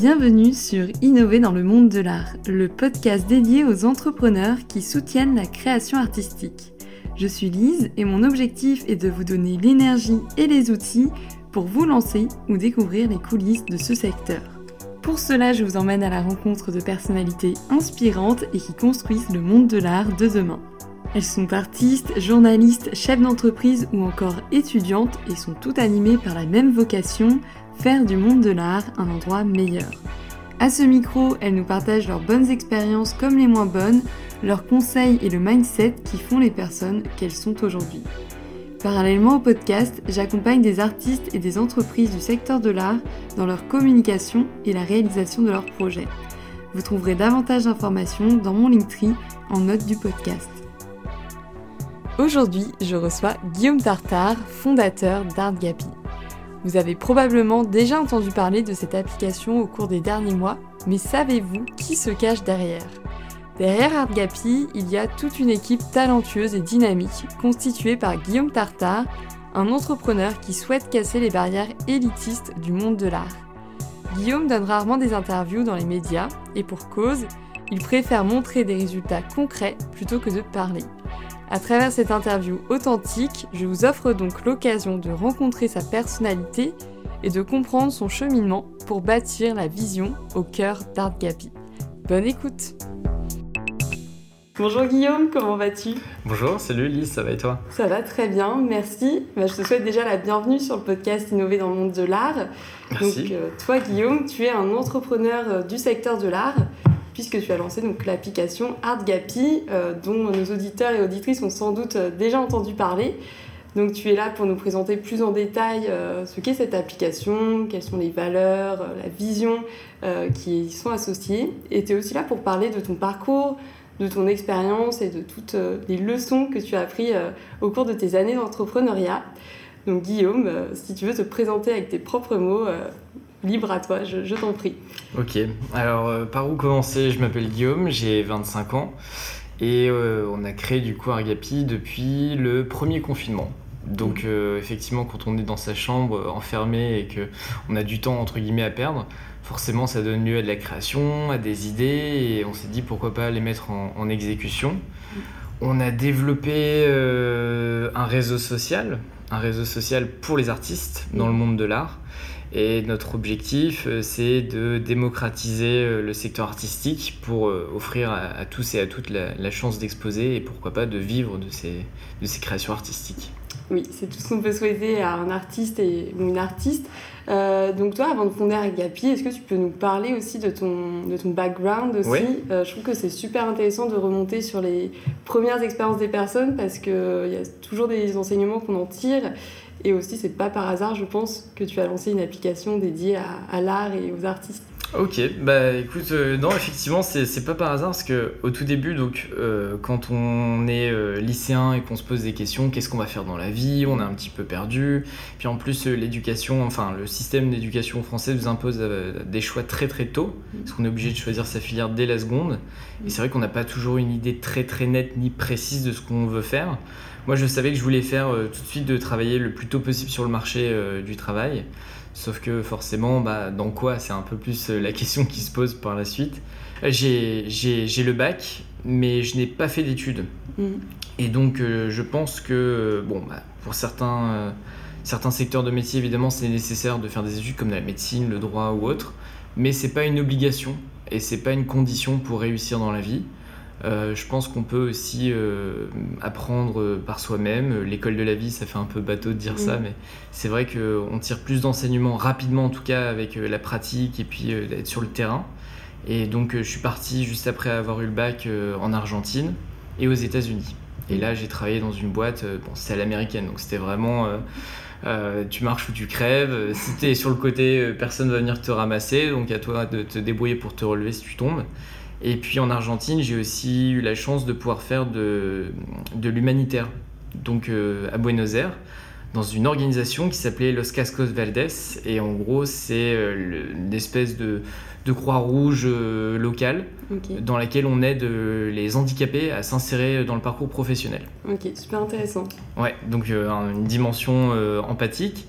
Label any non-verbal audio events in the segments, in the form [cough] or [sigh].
Bienvenue sur Innover dans le monde de l'art, le podcast dédié aux entrepreneurs qui soutiennent la création artistique. Je suis Lise et mon objectif est de vous donner l'énergie et les outils pour vous lancer ou découvrir les coulisses de ce secteur. Pour cela, je vous emmène à la rencontre de personnalités inspirantes et qui construisent le monde de l'art de demain. Elles sont artistes, journalistes, chefs d'entreprise ou encore étudiantes et sont toutes animées par la même vocation, faire du monde de l'art un endroit meilleur. À ce micro, elles nous partagent leurs bonnes expériences comme les moins bonnes, leurs conseils et le mindset qui font les personnes qu'elles sont aujourd'hui. Parallèlement au podcast, j'accompagne des artistes et des entreprises du secteur de l'art dans leur communication et la réalisation de leurs projets. Vous trouverez davantage d'informations dans mon Linktree en note du podcast. Aujourd'hui, je reçois Guillaume Tartare, fondateur d'ArtGapi. Vous avez probablement déjà entendu parler de cette application au cours des derniers mois, mais savez-vous qui se cache derrière? Derrière ArtGapi, il y a toute une équipe talentueuse et dynamique constituée par Guillaume Tartare, un entrepreneur qui souhaite casser les barrières élitistes du monde de l'art. Guillaume donne rarement des interviews dans les médias et pour cause, il préfère montrer des résultats concrets plutôt que de parler. À travers cette interview authentique, je vous offre donc l'occasion de rencontrer sa personnalité et de comprendre son cheminement pour bâtir la vision au cœur d'ArtGapi. Bonne écoute Bonjour Guillaume, comment vas-tu? Bonjour, salut Lise, ça va et toi? Ça va très bien, merci. Bah, je te souhaite déjà la bienvenue sur le podcast Innover dans le monde de l'art. Merci. Donc, euh, toi Guillaume, tu es un entrepreneur euh, du secteur de l'art puisque tu as lancé l'application ArtGapi, euh, dont nos auditeurs et auditrices ont sans doute euh, déjà entendu parler. Donc tu es là pour nous présenter plus en détail euh, ce qu'est cette application, quelles sont les valeurs, la vision qui y sont associées. Et tu es aussi là pour parler de ton parcours, de ton expérience et de toutes les leçons que tu as apprises au cours de tes années d'entrepreneuriat. Donc Guillaume, si tu veux te présenter avec tes propres mots, libre à toi, je, t'en prie. Ok, alors euh, par où commencer? Je m'appelle Guillaume, j'ai 25 ans et euh, on a créé du coup Argapi depuis le premier confinement. Donc mmh. euh, effectivement quand on est dans sa chambre enfermé et que on a du temps entre guillemets à perdre, forcément ça donne lieu à de la création, à des idées et on s'est dit pourquoi pas les mettre en, exécution. Mmh. On a développé un réseau social, un réseau social pour les artistes dans mmh. le monde de l'art et notre objectif, euh, c'est de démocratiser euh, le secteur artistique pour euh, offrir à, tous et à toutes la, chance d'exposer et pourquoi pas de vivre de ces, de ces créations artistiques. Oui, c'est tout ce qu'on peut souhaiter à un artiste et, ou une artiste. donc toi, avant de fonder Agapi, est-ce que tu peux nous parler aussi de ton, de ton background aussi oui. Je trouve que c'est super intéressant de remonter sur les premières expériences des personnes parce qu'il y a toujours des enseignements qu'on en tire et aussi, c'est pas par hasard, je pense, que tu as lancé une application dédiée à, l'art et aux artistes. Ok, bah écoute, euh, non, effectivement, c'est pas par hasard parce que au tout début, donc, euh, quand on est euh, lycéen et qu'on se pose des questions, qu'est-ce qu'on va faire dans la vie On est un petit peu perdu. Puis en plus, l'éducation, enfin, le système d'éducation français nous impose des choix très très tôt, parce qu'on est obligé de choisir sa filière dès la seconde. Et c'est vrai qu'on n'a pas toujours une idée très très nette ni précise de ce qu'on veut faire. Moi, je savais que je voulais faire euh, tout de suite de travailler le plus tôt possible sur le marché euh, du travail. Sauf que forcément, bah, dans quoi C'est un peu plus euh, la [laughs] question qui se pose par la suite. J'ai le bac, mais je n'ai pas fait d'études. Mmh. Et donc, je pense que, bon, bah, pour certains, certains secteurs de métier, évidemment, c'est nécessaire de faire des études comme la médecine, le droit ou autre. Mais c'est pas une obligation et c'est pas une condition pour réussir dans la vie. Euh, je pense qu'on peut aussi euh, apprendre par soi-même. L'école de la vie, ça fait un peu bateau de dire ça, mais c'est vrai qu'on tire plus d'enseignements rapidement, en tout cas avec euh, la pratique et puis d'être sur le terrain. Et donc, je suis parti juste après avoir eu le bac en Argentine et aux États-Unis. Et là, j'ai travaillé dans une boîte, bon, c'était à l'américaine, donc c'était vraiment. tu marches ou tu crèves. [laughs] Si tu es sur le côté, personne va venir te ramasser, donc à toi de te débrouiller pour te relever si tu tombes. Et puis en Argentine, j'ai aussi eu la chance de pouvoir faire de, de l'humanitaire, donc euh, à Buenos Aires, dans une organisation qui s'appelait Los Cascos Verdes. Et en gros, c'est euh, une espèce de, de Croix-Rouge euh, locale dans laquelle on aide les handicapés à s'insérer dans le parcours professionnel. Ok, super intéressant. Ouais, donc une dimension empathique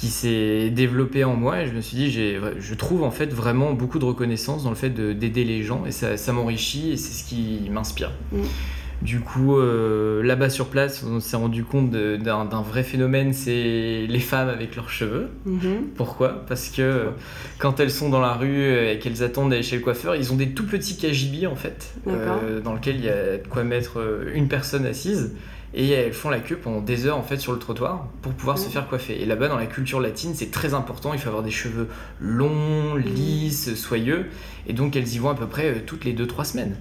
qui s'est développé en moi et je me suis dit, je trouve en fait vraiment beaucoup de reconnaissance dans le fait d'aider les gens et ça, ça m'enrichit et c'est ce qui m'inspire. Mm. Du coup, euh, là-bas sur place, on s'est rendu compte d'un vrai phénomène, c'est les femmes avec leurs cheveux. Mhm. Pourquoi? Parce que quand elles sont dans la rue et qu'elles attendent d'aller chez le coiffeur, ils ont des tout petits KGB en fait, euh, dans lequel il y a de quoi mettre euh, une personne assise et elles font la queue pendant des heures en fait sur le trottoir pour pouvoir se faire coiffer. Et là-bas dans la culture latine c'est très important, il faut avoir des cheveux longs, lisses, soyeux, et donc elles y vont à peu près euh, toutes les 2-3 semaines.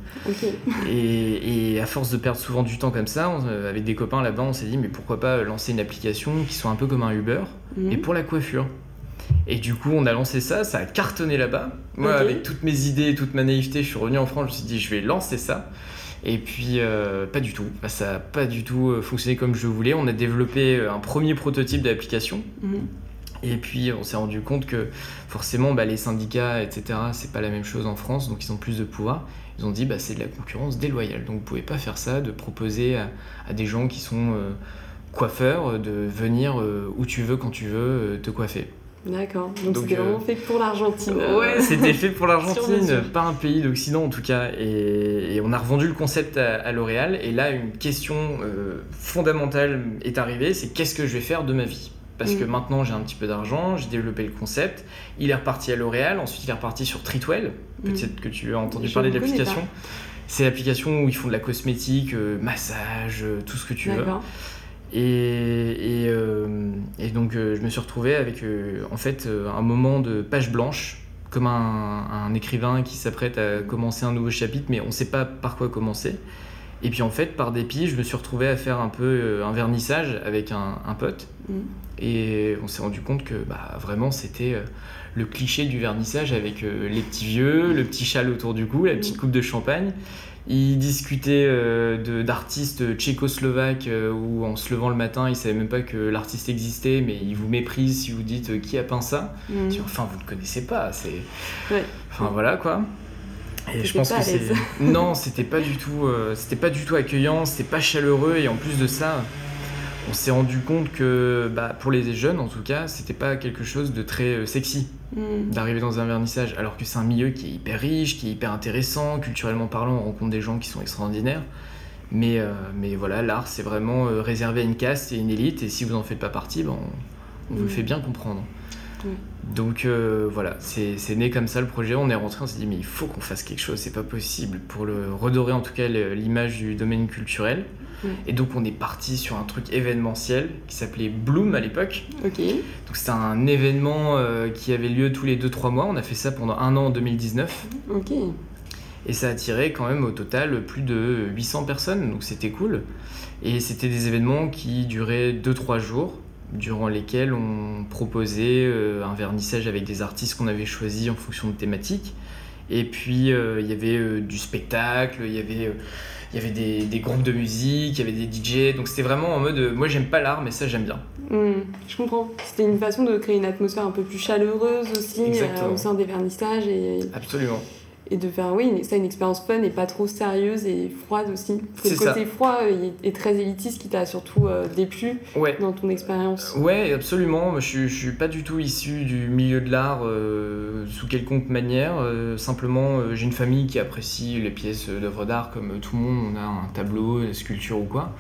Et, à force de perdre souvent du temps comme ça, euh, avec des copains là-bas on s'est dit mais pourquoi pas lancer une application qui soit un peu comme un Uber, et mhm. pour la coiffure. Et du coup, on a lancé ça, ça a cartonné là-bas. Moi, avec toutes mes idées, toute ma naïveté, je suis revenu en France, je me suis dit, je vais lancer ça. Et puis, euh, pas du tout. Ça n'a pas du tout euh, fonctionné comme je voulais. On a développé euh, un premier prototype d'application. Mhm. Et puis, on s'est rendu compte que forcément, bah, les syndicats, etc., c'est pas la même chose en France, donc ils ont plus de pouvoir. Ils ont dit, bah, c'est de la concurrence déloyale. Donc, vous pouvez pas faire ça, de proposer à, des gens qui sont coiffeurs de venir où tu veux, quand tu veux, te coiffer. D'accord, donc c'était vraiment euh, fait pour l'Argentine. Ouais, c'était fait pour l'Argentine, pas un pays d'Occident en tout cas. Et, on a revendu le concept à, L'Oréal. Et là, une question euh, fondamentale est arrivée, c'est qu'est-ce que je vais faire de ma vie? Parce que mm. maintenant j'ai un petit peu d'argent, j'ai développé le concept, il est reparti à L'Oréal, ensuite il est reparti sur Treatwell, mm. peut-être que tu as entendu parler de l'application. C'est l'application où ils font de la cosmétique, euh, massage, tout ce que tu veux. Et, euh, et, donc euh, je me suis retrouvé avec euh, en fait un moment de page blanche, comme un, écrivain qui s'apprête à commencer un nouveau chapitre, mais on ne sait pas par quoi commencer. Et puis en fait, par dépit, je me suis retrouvé à faire un peu un vernissage avec un, pote. Mm. Et on s'est rendu compte que bah, vraiment c'était le cliché du vernissage avec les petits vieux, le petit châle autour du cou, la petite mm. coupe de champagne. Il discutait euh, d'artistes tchécoslovaques euh, où en se levant le matin, il savait même pas que l'artiste existait, mais il vous méprise si vous dites euh, qui a peint ça? Mm. Enfin, vous ne connaissez pas. C'est. Enfin voilà quoi. Et je pense que c'est. [laughs] non, c'était pas du tout. c'était pas du tout accueillant. C'était pas chaleureux et en plus de ça on s'est rendu compte que bah, pour les jeunes en tout cas, c'était pas quelque chose de très euh, sexy hmm. d'arriver dans un vernissage, alors que c'est un milieu qui est hyper riche, qui est hyper intéressant, culturellement parlant, on rencontre des gens qui sont extraordinaires. Mais, euh, mais voilà, l'art c'est vraiment euh, réservé à une caste et une élite, et si vous n'en faites pas partie, ben, on, vous le hmm. fait bien comprendre. Donc voilà, c'est né comme ça le projet. On est rentré, on s'est dit, mais il faut qu'on fasse quelque chose, c'est pas possible pour le redorer en tout cas l'image du domaine culturel. Et donc on est parti sur un truc événementiel qui s'appelait Bloom à l'époque. Donc c'était un événement euh, qui avait lieu tous les 2-3 mois. On a fait ça pendant un an en 2019. Ok. Et ça a attiré quand même au total plus de 800 personnes, donc c'était cool. Et c'était des événements qui duraient 2-3 jours, durant lesquels on proposait euh, un vernissage avec des artistes qu'on avait choisis en fonction de thématiques. Et puis euh, il y avait du spectacle, il y avait il y avait des, groupes de musique, il y avait des DJ, donc c'était vraiment en mode moi j'aime pas l'art mais ça j'aime bien. Hmm, je comprends. C'était une façon de créer une atmosphère un peu plus chaleureuse aussi euh, au sein des vernissages et absolument et de faire oui ça une expérience fun et pas trop sérieuse et froide aussi. Le côté froid euh, est très élitiste qui t'a surtout euh, déplu dans ton expérience. Ouais absolument. Je, je suis pas du tout issu du milieu de l'art euh, sous quelconque manière. Simplement j'ai une famille qui apprécie les pièces d'œuvres d'art comme tout le monde. On a un tableau une sculpture ou quoi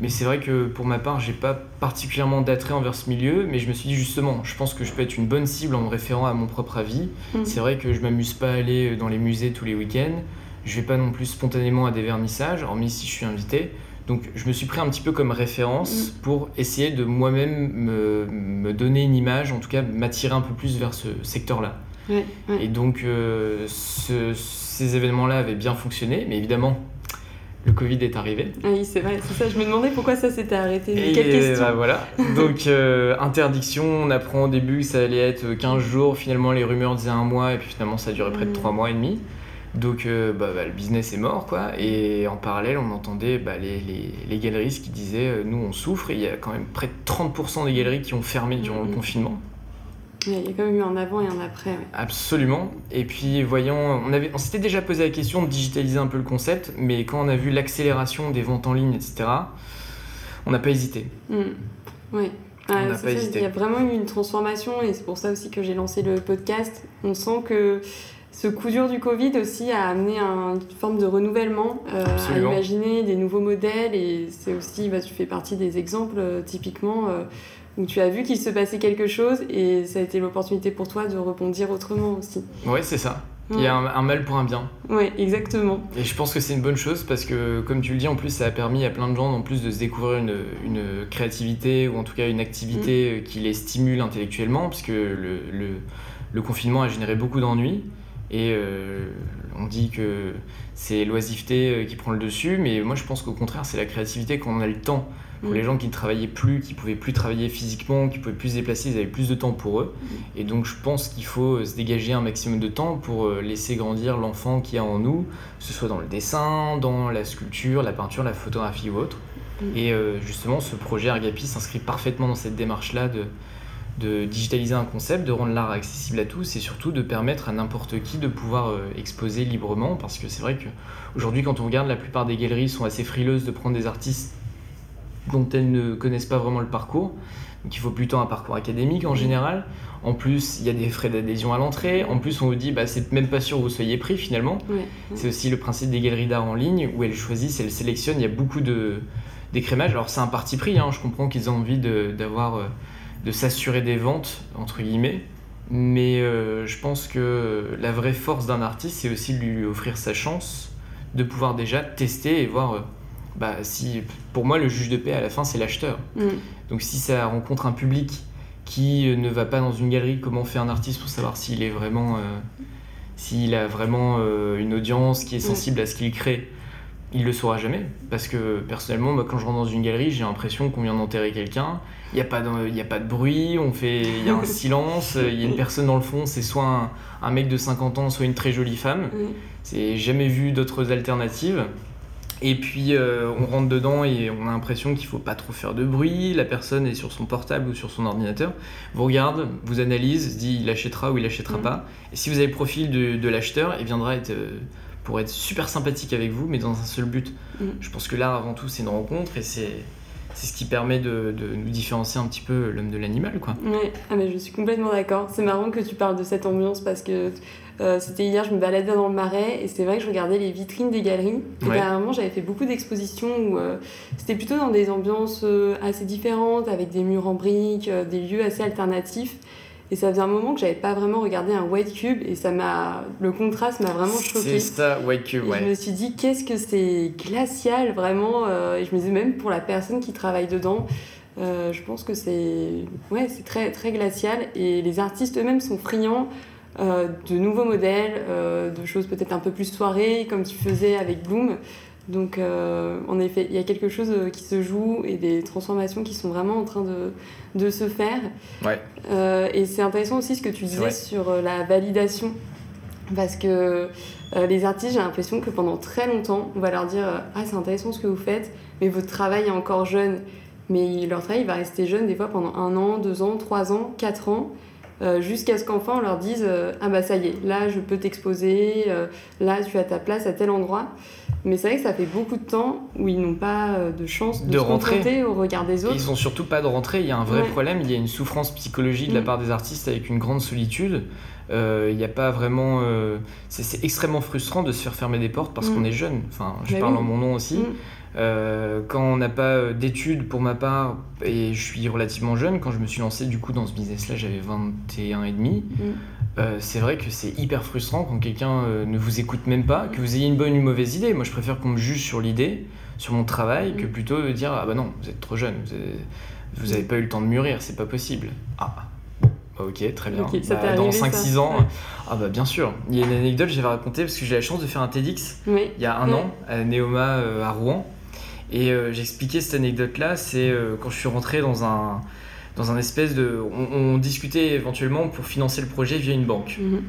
mais c'est vrai que pour ma part, j'ai pas particulièrement d'attrait envers ce milieu, mais je me suis dit justement, je pense que je peux être une bonne cible en me référant à mon propre avis. Mm. C'est vrai que je m'amuse pas à aller dans les musées tous les week-ends, je vais pas non plus spontanément à des vernissages, hormis si je suis invité. Donc je me suis pris un petit peu comme référence mm. pour essayer de moi-même me, donner une image, en tout cas m'attirer un peu plus vers ce secteur-là. Et donc euh, ces événements-là avaient bien fonctionné, mais évidemment, le Covid est arrivé. Ah oui, c'est vrai, c'est ça. Je me demandais pourquoi ça s'était arrêté. Mais quelle question bah, voilà. Donc, euh, interdiction, on apprend au début que ça allait être 15 jours. Finalement, les rumeurs disaient un mois, et puis finalement, ça duré près de 3 mm. mois et demi. Donc, euh, bah, bah, le business est mort, quoi. Et en parallèle, on entendait les, les, les, galeries qui disaient euh, Nous, on souffre. Et il y a quand même près de 30% des galeries qui ont fermé durant le mm. confinement. Il y a quand même eu un avant et un après. Absolument. Et puis, voyons, on, avait, on s'était déjà posé la question de digitaliser un peu le concept, mais quand on a vu l'accélération des ventes en ligne, etc., on n'a pas hésité. Hmm. Oui. on n'a pas hésité. Il y a vraiment eu une transformation et c'est pour ça aussi que j'ai lancé le podcast. On sent que ce coup dur du Covid aussi a amené une forme de renouvellement, euh, à imaginer des nouveaux modèles et c'est aussi, bah, tu fais partie des exemples euh, typiquement euh, où tu as vu qu'il se passait quelque chose et ça a été l'opportunité pour toi de rebondir autrement aussi. Ouais, c'est ça. Il y a un, mal pour un bien. Oui, exactement. Et je pense que c'est une bonne chose parce que, comme tu le dis, en plus, ça a permis à plein de gens, en plus, de se découvrir une, une créativité ou en tout cas une activité mm. qui les stimule intellectuellement, puisque le, le, le confinement a généré beaucoup d'ennuis. Et euh, on dit que c'est l'oisiveté euh, qui prend le dessus, mais moi je pense qu'au contraire, c'est la créativité quand on a le temps. Pour les mm. gens qui ne travaillaient plus, qui pouvaient plus travailler physiquement, qui pouvaient plus se déplacer, ils avaient plus de temps pour eux. Mm. Et donc je pense qu'il faut se dégager un maximum de temps pour euh, laisser grandir l'enfant qui y a en nous, que ce soit dans le dessin, dans la sculpture, la peinture, la photographie ou autre. Mm. Et justement, ce projet Argapi s'inscrit parfaitement dans cette démarche-là de, de digitaliser un concept, de rendre l'art accessible à tous et surtout de permettre à n'importe qui de pouvoir euh, exposer librement parce que c'est vrai qu'aujourd'hui quand on regarde la plupart des galeries sont assez frileuses de prendre des artistes dont elles ne connaissent pas vraiment le parcours donc il faut plutôt un parcours académique en général en plus il y a des frais d'adhésion à l'entrée en plus on vous dit bah c'est même pas sûr que vous soyez pris finalement c'est aussi le principe des galeries d'art en ligne où elles choisissent elles sélectionnent il y a beaucoup de d'écrémage alors c'est un parti pris hein. je comprends qu'ils ont envie d'avoir euh, de s'assurer des ventes, entre guillemets. Mais euh, je pense que la vraie force d'un artiste, c'est aussi de lui offrir sa chance de pouvoir déjà tester et voir. Euh, bah, si, pour moi, le juge de paix à la fin, c'est l'acheteur. Mm. Donc si ça rencontre un public qui ne va pas dans une galerie, comment fait un artiste pour savoir s'il est vraiment, euh, s'il a vraiment une audience qui est sensible à ce qu'il crée? Il le saura jamais. Parce que personnellement moi, quand je rentre dans une galerie j'ai l'impression qu'on vient d'enterrer quelqu'un. Il n'y a, pas de, a pas de bruit on fait il y a un [laughs] silence il y a une personne dans le fond c'est soit un, mec de 50 ans soit une très jolie femme. C'est jamais vu d'autres alternatives et puis euh, on rentre dedans et on a l'impression qu'il faut pas trop faire de bruit la personne est sur son portable ou sur son ordinateur vous regarde vous analyse se dit il achètera ou il achètera pas et si vous avez le profil de, l'acheteur il viendra être euh, pour être super sympathique avec vous, mais dans un seul but. Mm. Je pense que l'art, avant tout, c'est une rencontre et c'est c'est ce qui permet de, de, nous différencier un petit peu l'homme de l'animal, quoi. Ouais, ah, mais je suis complètement d'accord. C'est marrant que tu parles de cette ambiance parce que euh, c'était hier, je me baladais dans le marais et c'est vrai que je regardais les vitrines des galeries. Et dernièrement, j'avais fait beaucoup d'expositions où euh, c'était plutôt dans des ambiances euh, assez différentes, avec des murs en briques, des lieux assez alternatifs. Et ça faisait un moment que j'avais pas vraiment regardé un White Cube et ça m'a le contraste m'a vraiment choqué. C'est ça, White Cube, et Je me suis dit qu'est-ce que c'est glacial vraiment et je me disais même pour la personne qui travaille dedans, euh, je pense que c'est ouais c'est très très glacial et les artistes eux-mêmes sont friands de nouveaux modèles, de choses peut-être un peu plus soirées comme tu faisais avec Bloom. Donc, euh, en effet, il y a quelque chose euh, qui se joue et des transformations qui sont vraiment en train de, de se faire. Ouais. Euh, et c'est intéressant aussi ce que tu disais sur la validation. Parce que les artistes, j'ai l'impression que pendant très longtemps, on va leur dire Ah, c'est intéressant ce que vous faites, mais votre travail est encore jeune. Mais leur travail va rester jeune des fois pendant un an, deux ans, trois ans, quatre ans. Jusqu'à ce qu'enfin on leur dise ah bah ça y est là je peux t'exposer là tu as ta place à tel endroit mais c'est vrai que ça fait beaucoup de temps où ils n'ont pas euh, de chance de, se rentrer au regard des autres. ils n'ont surtout pas de rentrée. Il y a un vrai problème. Il y a une souffrance psychologique de la mm. part des artistes avec une grande solitude. Euh, il n'y a pas vraiment. Euh, c'est extrêmement frustrant de se faire fermer des portes parce mm. qu'on est jeune. Enfin, je bah parle en mon nom aussi. Mm. quand on n'a pas d'études pour ma part, et je suis relativement jeune, quand je me suis lancé du coup dans ce business-là, j'avais 21 et demi. Euh, c'est vrai que c'est hyper frustrant quand quelqu'un euh, ne vous écoute même pas, que vous ayez une bonne ou une mauvaise idée. Moi, je préfère qu'on me juge sur l'idée, sur mon travail, que mm. plutôt de dire Ah bah non, vous êtes trop jeune, vous n'avez pas eu le temps de mûrir, c'est pas possible. Ah, bah, ok, très bien. Bah, dans 5-6 ans, ah bah bien sûr. Il y a une anecdote que j'avais racontée parce que j'ai la chance de faire un TEDx il y a un an à Neoma euh, à Rouen. Et j'expliquais cette anecdote-là, c'est quand je suis rentré dans un dans un espèce de. On, discutait éventuellement pour financer le projet via une banque. Mhm.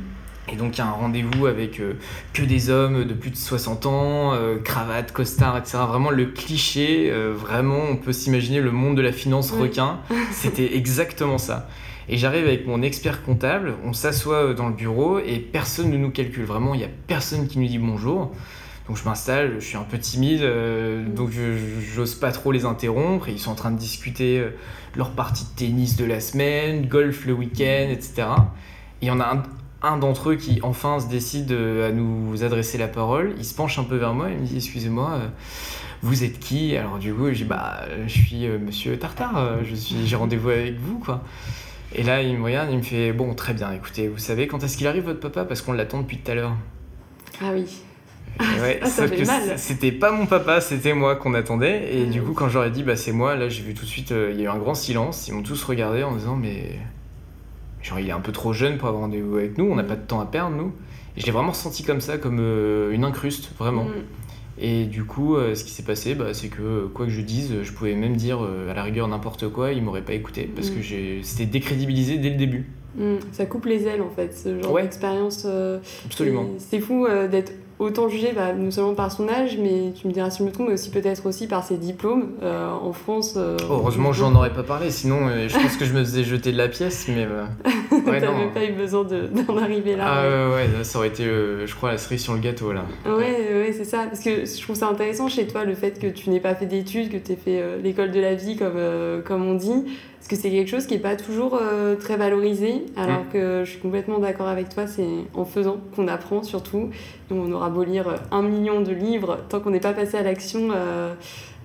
Et donc il y a un rendez-vous avec euh, que des hommes de plus de 60 ans, euh, cravate, costard, etc. Vraiment le cliché, euh, vraiment on peut s'imaginer le monde de la finance requin. [laughs] C'était exactement ça. Et j'arrive avec mon expert comptable, on s'assoit dans le bureau et personne ne nous calcule. Vraiment, il n'y a personne qui nous dit bonjour. Donc je m'installe, je suis un peu timide, euh, Mm. donc j'ose pas trop les interrompre. Et ils sont en train de discuter euh, leur partie de tennis de la semaine, golf le week-end, etc. Et il y en a un, un d'entre eux qui enfin se décide euh, à nous adresser la parole. Il se penche un peu vers moi et me dit Excusez-moi, euh, vous êtes qui? Alors du coup, je dis Bah, je suis euh, monsieur Tartare, je suis- j'ai rendez-vous avec vous, quoi. Et là, il me regarde, il me fait Bon, très bien, écoutez, vous savez quand est-ce qu'il arrive votre papa? Parce qu'on l'attend depuis tout à l'heure. Ah oui. Ouais, Ah, sauf que c'était pas mon papa, c'était moi qu'on attendait. Et Ah du coup, quand j'aurais dit bah c'est moi, là j'ai vu tout de suite, euh, il y a eu un grand silence. Ils m'ont tous regardé en disant mais genre il est un peu trop jeune pour avoir rendez-vous avec nous, on n'a Mm. pas de temps à perdre nous. Et je l'ai vraiment senti comme ça, comme euh, une incruste, vraiment. Mm. Et du coup, euh, ce qui s'est passé, bah, c'est que quoi que je dise, je pouvais même dire à la rigueur n'importe quoi, ils m'auraient pas écouté parce Mm. que c'était décrédibilisé dès le début. Ça coupe les ailes en fait, ce genre Ouais. d'expérience. Absolument. C'est fou d'être autant jugé, bah, non seulement par son âge, mais tu me diras si je me trompe, mais aussi peut-être aussi par ses diplômes. Euh, en France. euh, Heureusement, on- j'en aurais pas parlé, sinon euh, je pense que je me faisais jeter de la pièce, mais. euh, [laughs] ouais, T'as non. même pas eu besoin de- d'en arriver là. Ah ouais. ça aurait été, je crois, la cerise sur le gâteau là. Ouais, ouais, c'est ça. Parce que je trouve ça intéressant chez toi le fait que tu n'aies pas fait d'études, que tu aies fait l'école de la vie, comme, comme on dit. Parce que c'est quelque chose qui n'est pas toujours euh, très valorisé. Alors Mm. que je suis complètement d'accord avec toi, c'est en faisant qu'on apprend surtout. On aura beau lire un million de livres, tant qu'on n'est pas passé à l'action, euh,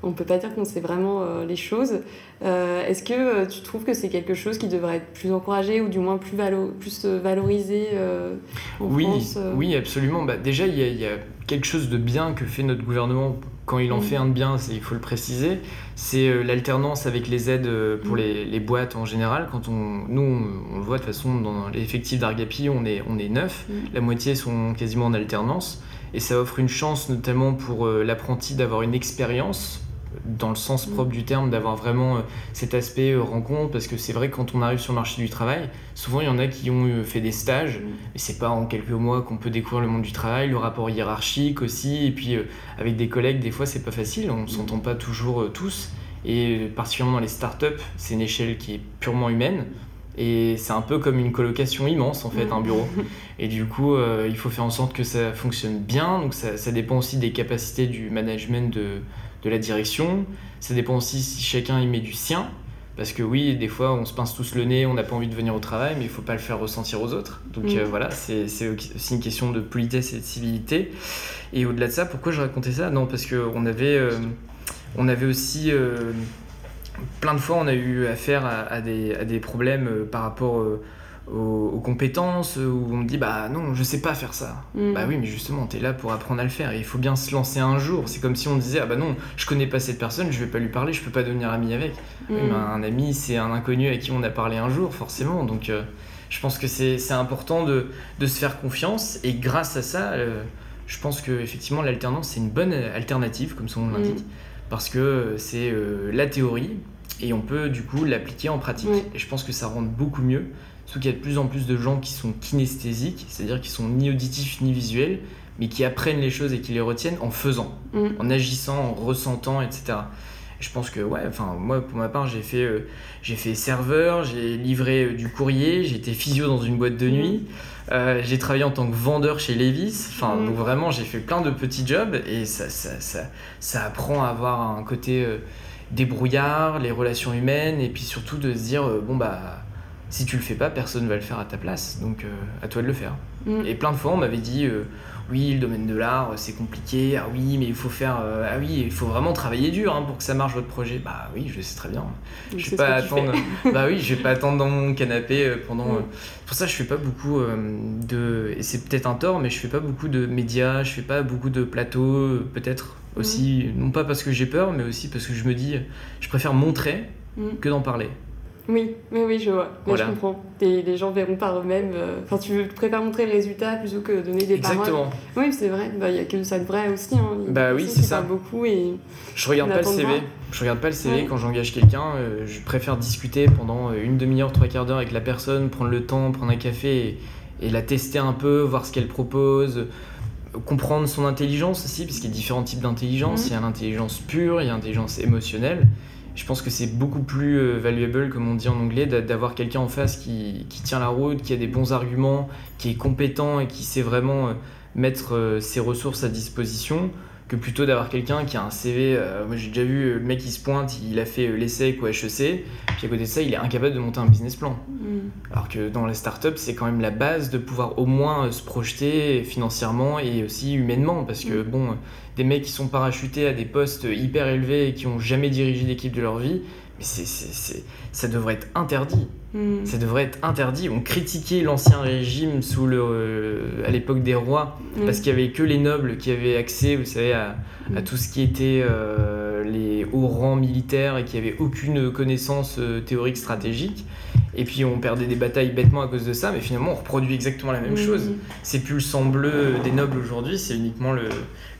on peut pas dire qu'on sait vraiment euh, les choses. Est-ce que tu trouves que c'est quelque chose qui devrait être plus encouragé ou du moins plus, valo plus valorisé en Oui, France oui, absolument. Bah, déjà, il y, a- il y a quelque chose de bien que fait notre gouvernement quand il en Mm. fait un de bien, il faut le préciser. C'est euh, l'alternance avec les aides euh, pour Mm. les, les boîtes en général. Quand on, nous, on, on le voit de toute façon dans l'effectif d'Argapi, on est, on est neuf. Mm. La moitié sont quasiment en alternance. Et ça offre une chance notamment pour euh, l'apprenti d'avoir une expérience dans le sens propre du terme, d'avoir vraiment euh, cet aspect euh, rencontre, parce que c'est vrai que quand on arrive sur le marché du travail, souvent il y en a qui ont euh, fait des stages, et c'est pas en quelques mois qu'on peut découvrir le monde du travail, le rapport hiérarchique aussi, et puis avec des collègues, des fois c'est pas facile, on s'entend pas toujours tous, et particulièrement dans les startups, c'est une échelle qui est purement humaine, et c'est un peu comme une colocation immense en fait, un bureau. [laughs] Et du coup, euh, il faut faire en sorte que ça fonctionne bien, donc ça, ça dépend aussi des capacités du management de, de la direction, ça dépend aussi si chacun y met du sien. Parce que oui, des fois, on se pince tous le nez, on n'a pas envie de venir au travail, mais il faut pas le faire ressentir aux autres. Donc Mm. euh, voilà, c'est aussi une question de politesse et de civilité. Et au-delà de ça, pourquoi je racontais ça? Non, parce qu'on avait, euh, on avait aussi... euh, plein de fois, on a eu affaire à, à des, à des problèmes par rapport aux, aux compétences, où on me dit, bah non, je sais pas faire ça. Mm. Bah oui, mais justement, t'es là pour apprendre à le faire. Et il faut bien se lancer un jour. C'est comme si on disait, ah bah non, je connais pas cette personne, je vais pas lui parler, je peux pas devenir ami avec. Oui, Mm. un ami, c'est un inconnu à qui on a parlé un jour, forcément. Donc, euh, je pense que c'est important de, de se faire confiance. Et grâce à ça, euh, je pense que effectivement l'alternance, c'est une bonne alternative, comme son nom Mm. l'indique, parce que euh, c'est euh, la théorie et on peut du coup l'appliquer en pratique. Et je pense que ça rend beaucoup mieux. Surtout qu'il y a de plus en plus de gens qui sont kinesthésiques, c'est-à-dire qui sont ni auditifs ni visuels, mais qui apprennent les choses et qui les retiennent en faisant Mm. en agissant, en ressentant, etc. Je pense que ouais, enfin moi pour ma part j'ai fait euh, j'ai fait serveur, j'ai livré euh, du courrier, j'ai été physio dans une boîte de nuit, euh, j'ai travaillé en tant que vendeur chez Levis. Enfin Mhm. donc vraiment j'ai fait plein de petits jobs et ça ça, ça, ça apprend à avoir un côté débrouillard, les relations humaines et puis surtout de se dire bon bah si tu le fais pas personne va le faire à ta place donc euh, à toi de le faire. Mm. Et plein de fois, on m'avait dit euh, oui, le domaine de l'art, euh, c'est compliqué. Ah oui, mais il faut faire. ah oui, il faut vraiment travailler dur hein, pour que ça marche votre projet. Bah oui, je sais très bien. Donc, Je vais pas attendre. [laughs] bah oui, je vais pas attendre dans mon canapé pendant. Mm. Pour ça, je fais pas beaucoup de. Et c'est peut-être un tort, mais je fais pas beaucoup de médias. Je fais pas beaucoup de plateaux. Peut-être aussi, non pas parce que j'ai peur, mais aussi parce que je me dis, je préfère montrer Mm. que d'en parler. Oui, oui, oui, je vois. Mais Voilà. je comprends. Et les gens verront par eux-mêmes. euh, Enfin, tu préfères montrer le résultat plutôt que donner des paroles. Exactement. Oui, c'est vrai. Bah, Il y a que ça de vrai aussi. Hein. Bah oui, c'est ça. beaucoup et. Je regarde pas le CV. voir. Je regarde pas le CV Ouais. quand j'engage quelqu'un. euh, je préfère discuter pendant euh, une demi-heure, trois quarts d'heure avec la personne, prendre le temps, prendre un café et, et la tester un peu, voir ce qu'elle propose, comprendre son intelligence aussi, parce qu'il y a différents types d'intelligence. Mhm. Il y a l'intelligence pure, il y a l'intelligence émotionnelle. Je pense que c'est beaucoup plus euh, valuable, comme on dit en anglais, d'a- d'avoir quelqu'un en face qui, qui tient la route, qui a des bons arguments, qui est compétent et qui sait vraiment euh, mettre ses ressources à disposition que plutôt d'avoir quelqu'un qui a un CV. moi j'ai déjà vu le mec qui se pointe, il a fait l'ESSEC ou HEC, puis à côté de ça, il est incapable de monter un business plan. Mm. Alors que dans les startups, c'est quand même la base de pouvoir au moins se projeter financièrement et aussi humainement, parce que mm. bon, des mecs qui sont parachutés à des postes hyper élevés et qui ont jamais dirigé d'équipe de leur vie, mais c'est, ça devrait être interdit. Hmm. Ça devrait être interdit. On critiquait l'ancien régime sous le, euh, à l'époque des rois hmm. parce qu'il y avait que les nobles qui avaient accès, vous savez, à, à hmm. tout ce qui était euh, les hauts rangs militaires et qui n'avaient aucune connaissance euh, théorique stratégique. Et puis on perdait des batailles bêtement à cause de ça, mais finalement on reproduit exactement la même chose. C'est plus le sang bleu des nobles aujourd'hui, c'est uniquement le,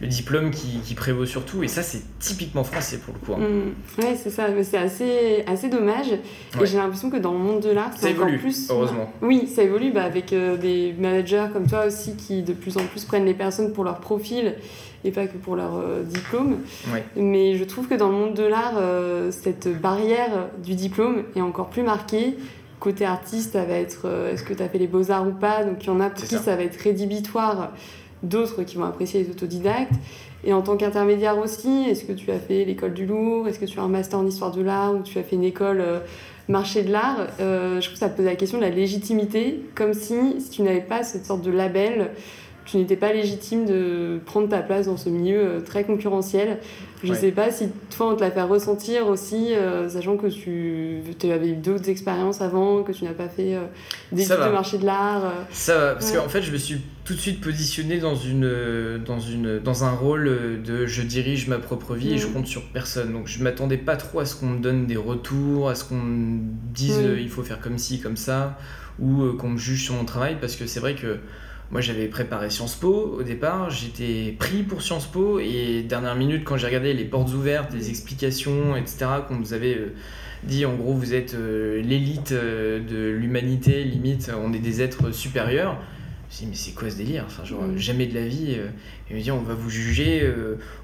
le diplôme qui, qui, prévaut sur tout. Et ça, c'est typiquement français pour le coup. Hein. Ouais, c'est ça, mais c'est assez, assez dommage. Et j'ai l'impression que dans le monde de l'art, c'est encore plus. Heureusement. Oui, ça évolue bah, avec euh, des managers comme toi aussi qui de plus en plus prennent les personnes pour leur profil et pas que pour leur euh, diplôme. Mais je trouve que dans le monde de l'art, euh, cette barrière du diplôme est encore plus marquée. Côté artiste, ça va être est-ce que tu as fait les beaux-arts ou pas? Donc il y en a pour qui ça. va être rédhibitoire, d'autres qui vont apprécier les autodidactes. Et en tant qu'intermédiaire aussi, est-ce que tu as fait l'école du Louvre? Est-ce que tu as un master en histoire de l'art ou tu as fait une école marché de l'art, euh, je trouve que ça pose la question de la légitimité, comme si, si tu n'avais pas cette sorte de label, tu n'étais pas légitime de prendre ta place dans ce milieu euh, très concurrentiel. Je ne sais pas si toi, on te l'a fait ressentir aussi, euh, sachant que tu, avais eu d'autres expériences avant, que tu n'as pas fait euh, des études de marché de l'art. Euh. Ça va, parce qu'en fait, je me suis tout de suite positionné dans, une, dans, une, dans un rôle de je dirige ma propre vie et je compte sur personne. Donc je m'attendais pas trop à ce qu'on me donne des retours, à ce qu'on me dise il faut faire comme ci, comme ça, ou qu'on me juge sur mon travail, parce que c'est vrai que moi, j'avais préparé Sciences Po au départ, j'étais pris pour Sciences Po et dernière minute, quand j'ai regardé les portes ouvertes, les explications, etc., qu'on nous avait euh, dit en gros, vous êtes euh, l'élite euh, de l'humanité, limite, on est des êtres supérieurs. Je me suis dit, mais c'est quoi ce délire? Enfin, genre, mm. jamais de la vie. Et me dit, on va vous juger.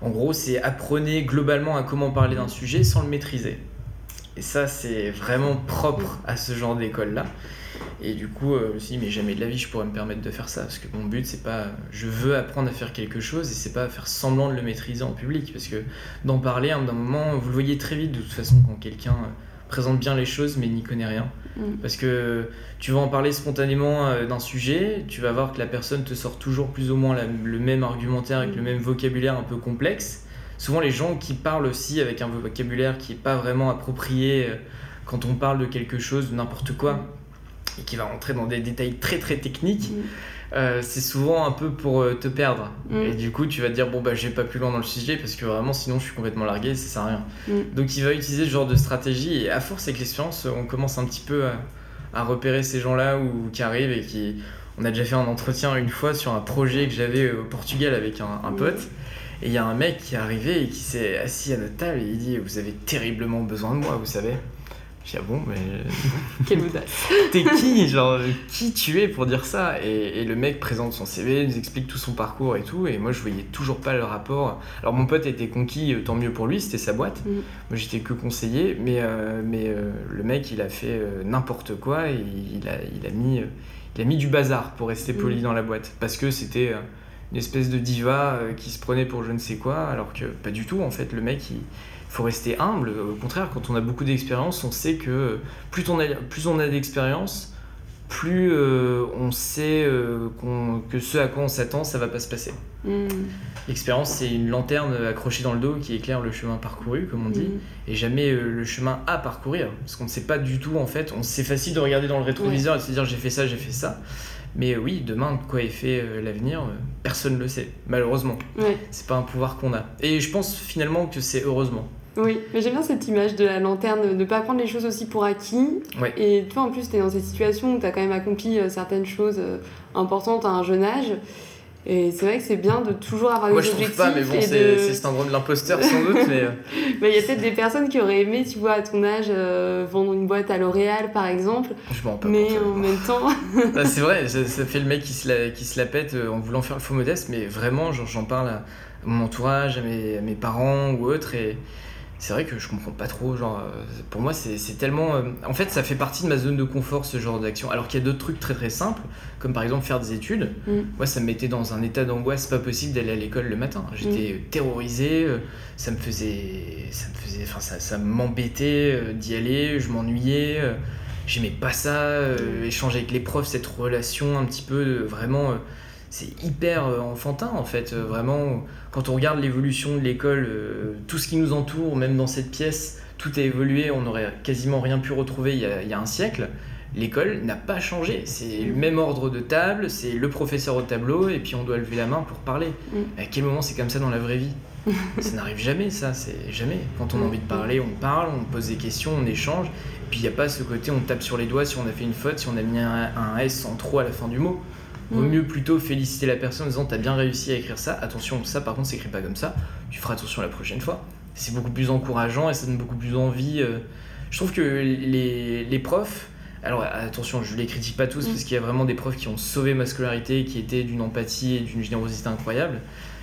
en gros, c'est apprenez globalement à comment parler d'un sujet sans le maîtriser. Et ça, c'est vraiment propre à ce genre d'école-là. Et du coup, euh, je me suis dit, mais jamais de la vie je pourrais me permettre de faire ça. Parce que mon but, c'est pas. Je veux apprendre à faire quelque chose et c'est pas faire semblant de le maîtriser en public. Parce que d'en parler, d'un moment, vous le voyez très vite de toute façon quand quelqu'un euh, présente bien les choses mais n'y connaît rien. Mm. Parce que tu vas en parler spontanément euh, d'un sujet, tu vas voir que la personne te sort toujours plus ou moins le même argumentaire avec le mm. même vocabulaire un peu complexe. Souvent, les gens qui parlent aussi avec un vocabulaire qui n'est pas vraiment approprié quand on parle de quelque chose, de n'importe quoi et qui va rentrer dans des détails très très techniques, mm. euh, c'est souvent un peu pour euh, te perdre. Mm. Et du coup, tu vas te dire, bon, bah, j'ai pas plus loin dans le sujet parce que vraiment, sinon, je suis complètement largué, ça sert à rien. Mm. Donc, il va utiliser ce genre de stratégie et à force, avec l'expérience, on commence un petit peu à, repérer ces gens-là ou, qui arrivent et qui. On a déjà fait un entretien une fois sur un projet que j'avais au Portugal avec un, un pote. Et il y a un mec qui est arrivé et qui s'est assis à notre table et il dit Vous avez terriblement besoin de moi, vous savez. Je dis, ah bon, mais. [laughs] Quelle audace [laughs] T'es qui Genre, qui tu es pour dire ça? Et, le mec présente son CV, nous explique tout son parcours et tout, et moi je voyais toujours pas le rapport. Alors mon pote était conquis, euh, tant mieux pour lui, c'était sa boîte. Mm. Moi j'étais que conseiller, mais, euh, mais euh, le mec il a fait n'importe quoi et il a, il, a mis, il a mis du bazar pour rester poli mm. dans la boîte. Parce que c'était une espèce de diva qui se prenait pour je ne sais quoi, alors que pas du tout en fait. Le mec il faut rester humble. Au contraire, quand on a beaucoup d'expérience, on sait que plus on a, plus on a d'expérience, plus euh, on sait euh, que ce à quoi on s'attend, ça va pas se passer. Hmm. L'expérience, c'est une lanterne accrochée dans le dos qui éclaire le chemin parcouru, comme on dit, hmm. et jamais euh, le chemin à parcourir, parce qu'on ne sait pas du tout en fait. C'est facile de regarder dans le rétroviseur et de se dire j'ai fait ça, j'ai fait ça. Mais oui, demain, de quoi est fait l'avenir, personne ne le sait, malheureusement. C'est pas un pouvoir qu'on a. Et je pense finalement que c'est heureusement. Oui, mais j'aime bien cette image de la lanterne, de ne pas prendre les choses aussi pour acquis. Et toi, en plus, tu es dans cette situation où tu as quand même accompli euh, certaines choses euh, importantes à un jeune âge. Et c'est vrai que c'est bien de toujours avoir Moi, des objectifs. Moi, je trouve pas, mais bon, c'est le syndrome de l'imposteur sans doute. Mais euh. [laughs] il y a peut-être des personnes qui auraient aimé, tu vois, à ton âge, vendre une boîte à L'Oréal, par exemple. Je m'en Mais en même temps. [laughs] Bah, c'est vrai, [laughs] ça, fait le mec qui se la, qui se la pète en voulant faire le faux modeste, mais vraiment, j'en parle à mon entourage, à mes, à mes parents ou autres. Et c'est vrai que je comprends pas trop. Genre, euh, pour moi, c'est tellement. euh, en fait, ça fait partie de ma zone de confort, ce genre d'action. Alors qu'il y a d'autres trucs très très simples, comme par exemple faire des études. Mm. Moi, ça me mettait dans un état d'angoisse pas possible d'aller à l'école le matin. J'étais Mm. terrorisé, euh, ça me faisait. Ça me faisait. Enfin, ça, ça m'embêtait d'y aller, je m'ennuyais. J'aimais pas ça, euh, échanger avec les profs, cette relation un petit peu euh, vraiment. C'est hyper euh, enfantin en fait, euh, vraiment. Quand on regarde l'évolution de l'école, euh, tout ce qui nous entoure, même dans cette pièce, tout a évolué, on n'aurait quasiment rien pu retrouver il y a, il y a un siècle. L'école n'a pas changé, c'est le même ordre de table, c'est le professeur au tableau, et puis on doit lever la main pour parler. Mm. À quel moment c'est comme ça dans la vraie vie? [laughs] Ça n'arrive jamais, ça, c'est jamais. Quand on a envie de parler, on parle, on pose des questions, on échange, et puis il n'y a pas ce côté on tape sur les doigts si on a fait une faute, si on a mis un, un S en trop à la fin du mot. Vaut Mm. mieux plutôt féliciter la personne en disant t'as bien réussi à écrire ça, attention, ça par contre s'écrit pas comme ça, tu feras attention la prochaine fois. C'est beaucoup plus encourageant et ça donne beaucoup plus envie. euh. Je trouve que les, les profs, alors attention, je les critique pas tous Mm. parce qu'il y a vraiment des profs qui ont sauvé ma scolarité, qui étaient d'une empathie et d'une générosité incroyable,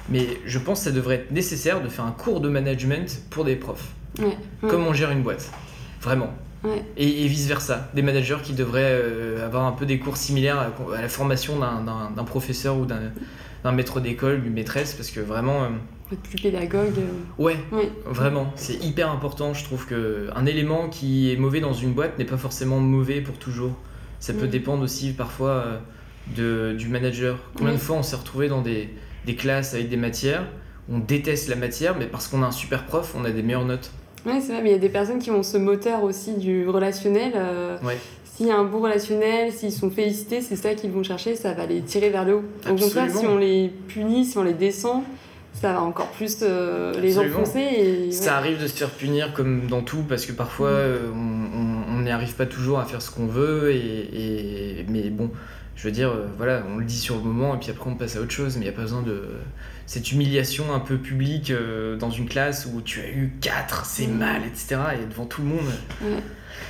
mais je pense que ça devrait être nécessaire de faire un cours de management pour des profs. Comment on gère une boîte. Vraiment. Ouais. Et, et vice-versa. Des managers qui devraient euh, avoir un peu des cours similaires à, à la formation d'un- professeur ou d'un maître d'école, d'une maîtresse, parce que vraiment, euh, Être plus pédagogue. euh, ouais, Ouais. vraiment, c'est hyper important. Je trouve que un élément qui est mauvais dans une boîte n'est pas forcément mauvais pour toujours. Ça peut dépendre aussi parfois euh, de, du manager. Combien de fois on s'est retrouvé dans des, des classes avec des matières, on déteste la matière, mais parce qu'on a un super prof, on a des meilleures notes. Ouais, c'est vrai, mais il y a des personnes qui ont ce moteur aussi du relationnel. euh, Ouais. S'il y a un bon relationnel, s'ils sont félicités, c'est ça qu'ils vont chercher, ça va les tirer vers le haut. Au contraire, si on les punit, si on les descend, ça va encore plus euh, les enfoncer. Et, Ça ouais. arrive de se faire punir comme dans tout parce que parfois Mm. euh, on- n'y arrive pas toujours à faire ce qu'on veut et, et- mais bon je veux dire euh, voilà on le dit sur le moment et puis après on passe à autre chose mais il n'y a pas besoin de cette humiliation un peu publique euh, dans une classe où tu as eu 4 c'est mal etc et devant tout le monde Ouais.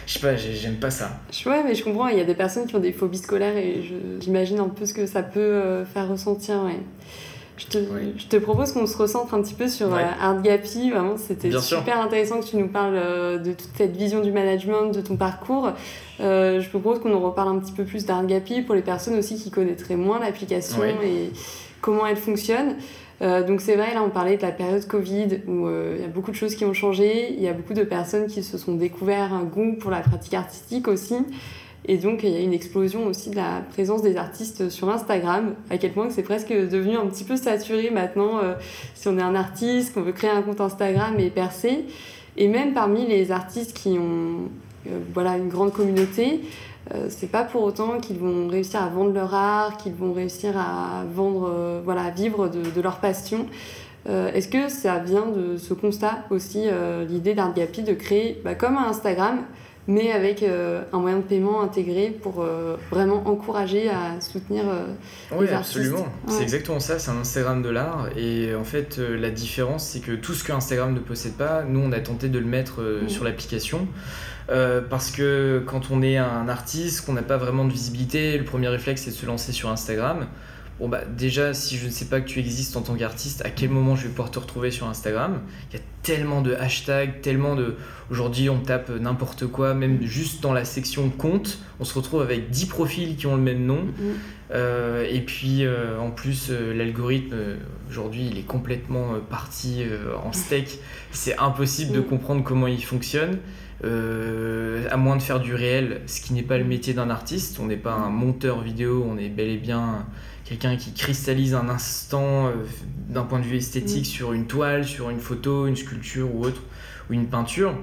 je sais pas j'ai- j'aime pas ça Ouais, mais je comprends, il y a des personnes qui ont des phobies scolaires et j'imagine un peu ce que ça peut euh, faire ressentir. Ouais. Je, te, Oui. je te propose qu'on se recentre un petit peu sur Ouais. euh, Artgapi. Vraiment, c'était Bien sûr. super intéressant que tu nous parles euh, de toute cette vision du management, de ton parcours. Euh, je propose qu'on en reparle un petit peu plus d'Artgapi pour les personnes aussi qui connaîtraient moins l'application Ouais. et comment elle fonctionne. Euh, donc c'est vrai, là on parlait de la période Covid où euh, il y a beaucoup de choses qui ont changé, il y a beaucoup de personnes qui se sont découvert un goût pour la pratique artistique aussi. Et donc il y a une explosion aussi de la présence des artistes sur Instagram, à quel point c'est presque devenu un petit peu saturé maintenant euh, si on est un artiste, qu'on veut créer un compte Instagram et percer. Et même parmi les artistes qui ont euh, voilà, une grande communauté, euh, c'est pas pour autant qu'ils vont réussir à vendre leur art, qu'ils vont réussir à vendre, euh, voilà, vivre de, leur passion. Est-ce que ça vient de ce constat aussi, l'idée d'Artgapi de créer bah, comme un Instagram, mais avec euh, un moyen de paiement intégré pour euh, vraiment encourager à soutenir euh, Oui, les artistes. absolument. C'est exactement ça, c'est un Instagram de l'art. Et en fait, la différence, c'est que tout ce que Instagram ne possède pas, nous, on a tenté de le mettre sur l'application. Parce que quand on est un artiste, qu'on n'a pas vraiment de visibilité, le premier réflexe, c'est de se lancer sur Instagram. Bon, bah, déjà, si je ne sais pas que tu existes en tant qu'artiste, à quel moment je vais pouvoir te retrouver sur Instagram? Il y a tellement de hashtags, tellement de. Aujourd'hui, on tape n'importe quoi, même juste dans la section compte, on se retrouve avec 10 profils qui ont le même nom. Euh, et puis euh, en plus, euh, l'algorithme aujourd'hui il est complètement parti en steak. C'est impossible de Mm. comprendre comment il fonctionne. Euh, à moins de faire du réel, ce qui n'est pas le métier d'un artiste. On n'est pas un monteur vidéo, on est bel et bien quelqu'un qui cristallise un instant euh, d'un point de vue esthétique Mm. sur une toile, sur une photo, une sculpture ou autre, ou une peinture.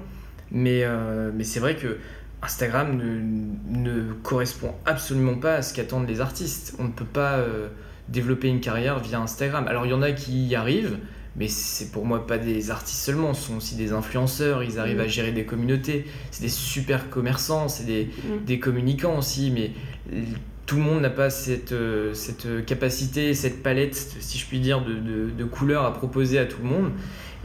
Mais, euh, mais c'est vrai que Instagram ne, ne correspond absolument pas à ce qu'attendent les artistes. On ne peut pas euh, développer une carrière via Instagram. Alors il y en a qui y arrivent, mais c'est pour moi pas des artistes seulement, ce sont aussi des influenceurs, ils arrivent Mm. à gérer des communautés, c'est des super commerçants, c'est des, Mm. des communicants aussi, mais tout le monde n'a pas cette, cette capacité, cette palette, si je puis dire, de, de, de couleurs à proposer à tout le monde.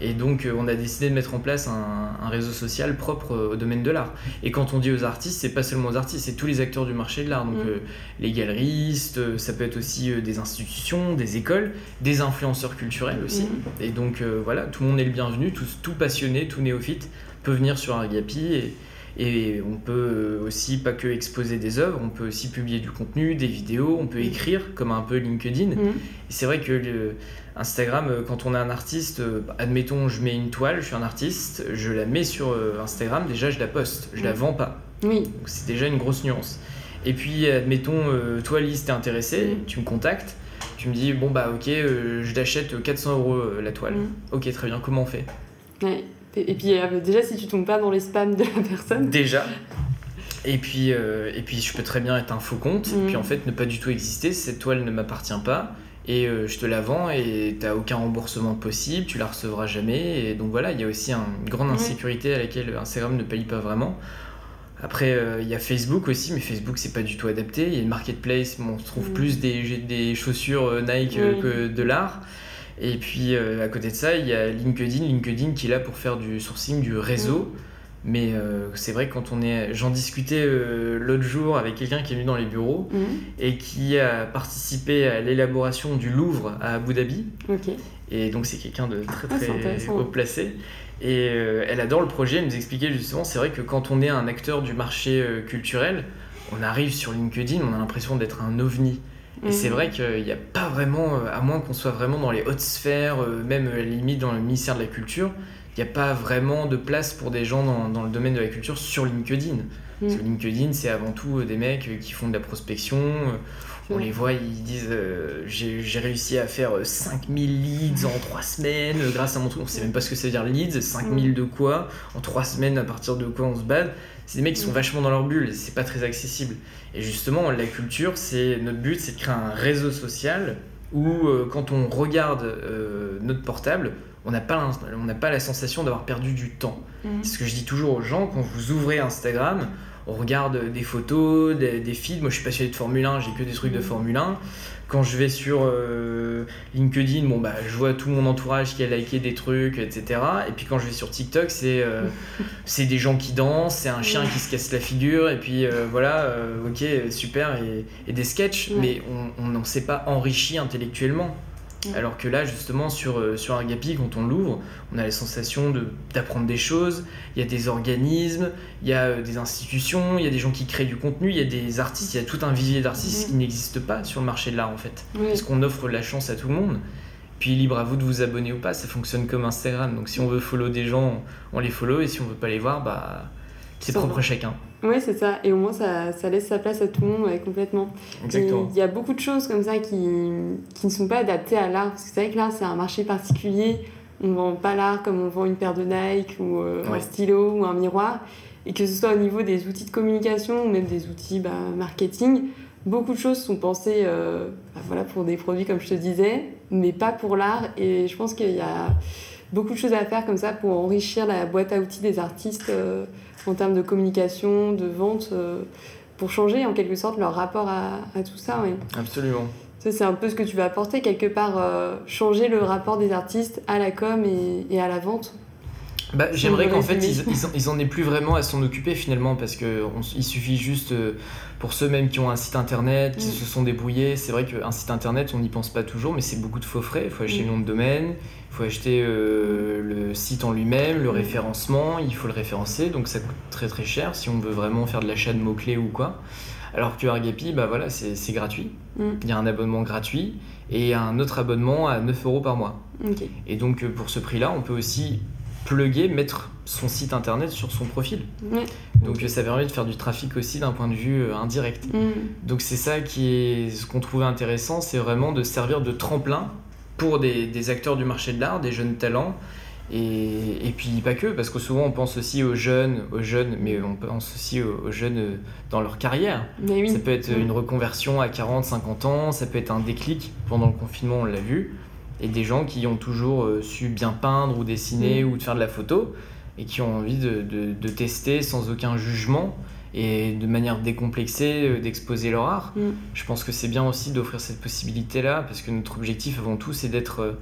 Et donc, euh, on a décidé de mettre en place un, réseau social propre euh, au domaine de l'art. Et quand on dit aux artistes, c'est pas seulement aux artistes, c'est tous les acteurs du marché de l'art. Donc, mm. euh, les galeristes, ça peut être aussi des institutions, des écoles, des influenceurs culturels aussi. Mm. Et donc, voilà, tout le monde est le bienvenu, tout, tout passionné, tout néophyte peut venir sur Argapi et, et on peut aussi pas que exposer des œuvres, on peut aussi publier du contenu, des vidéos, on peut mm. écrire comme un peu LinkedIn. Et c'est vrai que le, Instagram, euh, quand on est un artiste, euh, admettons, je mets une toile, je suis un artiste, je la mets sur euh, Instagram, déjà je la poste, je la vends pas. Oui. C'est déjà une grosse nuance. Et puis, admettons, toi, Lise, t'es intéressé, tu me contactes, tu me dis, bon, bah, ok, je t'achète 400 euros la toile. Ok, très bien, comment on fait? Ouais. Et puis, déjà, si tu tombes pas dans les spams de la personne. Déjà. Et puis, et puis, je peux très bien être un faux compte, et puis en fait, ne pas du tout exister, cette toile ne m'appartient pas et euh, je te la vends et tu n'as aucun remboursement possible, tu la recevras jamais. Et donc voilà, il y a aussi une grande insécurité à laquelle Instagram ne paye pas vraiment. Après, euh, il y a Facebook aussi, mais Facebook, c'est pas du tout adapté. Il y a une marketplace, on trouve plus des, des chaussures euh, Nike que de l'art. Et puis, à côté de ça, il y a LinkedIn. LinkedIn qui est là pour faire du sourcing, du réseau. Mais euh, c'est vrai que quand on est. J'en discutais euh, l'autre jour avec quelqu'un qui est venu dans les bureaux mhm. et qui a participé à l'élaboration du Louvre à Abu Dhabi. Et donc c'est quelqu'un de très ah, très haut placé. Et euh, elle adore le projet, elle nous expliquait justement, c'est vrai que quand on est un acteur du marché culturel, on arrive sur LinkedIn, on a l'impression d'être un ovni. Et c'est mhm. vrai qu'il n'y a pas vraiment, à moins qu'on soit vraiment dans les hautes sphères, même à la limite dans le ministère de la Culture, il n'y a pas vraiment de place pour des gens dans, dans, le domaine de la culture sur LinkedIn. Mm. LinkedIn, c'est avant tout euh, des mecs qui font de la prospection. Euh, on les voit, ils disent euh, j'ai réussi à faire 5000 leads en 3 semaines grâce à mon truc. On sait même pas ce que ça veut dire leads, 5000 mm. de quoi En 3 semaines, à partir de quoi on se bat C'est des mecs qui sont mm. vachement dans leur bulle, c'est pas très accessible. Et justement, la culture, c'est notre but, c'est de créer un réseau social où quand on regarde notre portable, on n'a pas, pas la sensation d'avoir perdu du temps. Mhm. C'est ce que je dis toujours aux gens, quand vous ouvrez Instagram, on regarde des photos, des, des feeds. Moi, je suis passionné de Formule 1, j'ai que des trucs de mhm. Formule 1. Quand je vais sur euh, LinkedIn, bon, bah, je vois tout mon entourage qui a liké des trucs, etc. Et puis quand je vais sur TikTok, c'est euh, [laughs] c'est des gens qui dansent, c'est un chien qui se casse la figure, et puis euh, voilà, ok, super, et, des sketchs, mais on n'en s'est pas enrichi intellectuellement. Alors que là, justement, sur, euh, sur Agapi, quand on l'ouvre, on a la sensation d'apprendre des choses. Il y a des organismes, il y a euh, des institutions, il y a des gens qui créent du contenu, il y a des artistes, il y a tout un vivier d'artistes qui n'existe pas sur le marché de l'art en fait. Parce qu'on offre la chance à tout le monde. Puis libre à vous de vous abonner ou pas, ça fonctionne comme Instagram. Donc si on veut follow des gens, on les follow, et si on veut pas les voir, bah c'est propre à chacun. Oui, c'est ça. Et au moins, ça, ça, laisse sa place à tout le monde complètement. Exactement. Il y a beaucoup de choses comme ça qui, qui ne sont pas adaptées à l'art. Parce que c'est vrai que l'art, c'est un marché particulier. On ne vend pas l'art comme on vend une paire de Nike ou euh, un stylo ou un miroir. Et que ce soit au niveau des outils de communication ou même des outils bah, marketing, beaucoup de choses sont pensées euh, bah, voilà, pour des produits, comme je te disais, mais pas pour l'art. Et je pense qu'il y a beaucoup de choses à faire comme ça pour enrichir la boîte à outils des artistes. Euh, en termes de communication, de vente, euh, pour changer en quelque sorte leur rapport à, tout ça. Oui. Absolument. c'est un peu ce que tu vas apporter, quelque part, euh, changer le rapport des artistes à la com et, à la vente. Bah, J'aimerais qu'en fait, ils, ils, en aient plus vraiment à s'en occuper finalement, parce qu'il suffit juste, euh, pour ceux même qui ont un site internet, qui mm. se sont débrouillés, c'est vrai qu'un site internet, on n'y pense pas toujours, mais c'est beaucoup de faux frais. Il faut acheter mm. le nom de domaine, il faut acheter euh, le site en lui-même, le mm. référencement, il faut le référencer, donc ça coûte très très cher si on veut vraiment faire de l'achat de mots-clés ou quoi. Alors que Argapi, bah voilà, c'est gratuit. Il y a un abonnement gratuit et un autre abonnement à 9 euros par mois. Et donc euh, pour ce prix-là, on peut aussi plugger, mettre son site internet sur son profil. Donc ça permet de faire du trafic aussi d'un point de vue euh, indirect. Mm. Donc c'est ça qui est ce qu'on trouvait intéressant, c'est vraiment de servir de tremplin pour des, acteurs du marché de l'art, des jeunes talents. Et, et, puis pas que, parce que souvent on pense aussi aux jeunes, aux jeunes, mais on pense aussi aux, jeunes euh, dans leur carrière. Ça peut être mm. une reconversion à 40, 50 ans, ça peut être un déclic pendant le confinement, on l'a vu et des gens qui ont toujours euh, su bien peindre ou dessiner mm. ou de faire de la photo et qui ont envie de, de, tester sans aucun jugement et de manière décomplexée euh, d'exposer leur art. Mm. Je pense que c'est bien aussi d'offrir cette possibilité-là, parce que notre objectif avant tout, c'est d'être... euh,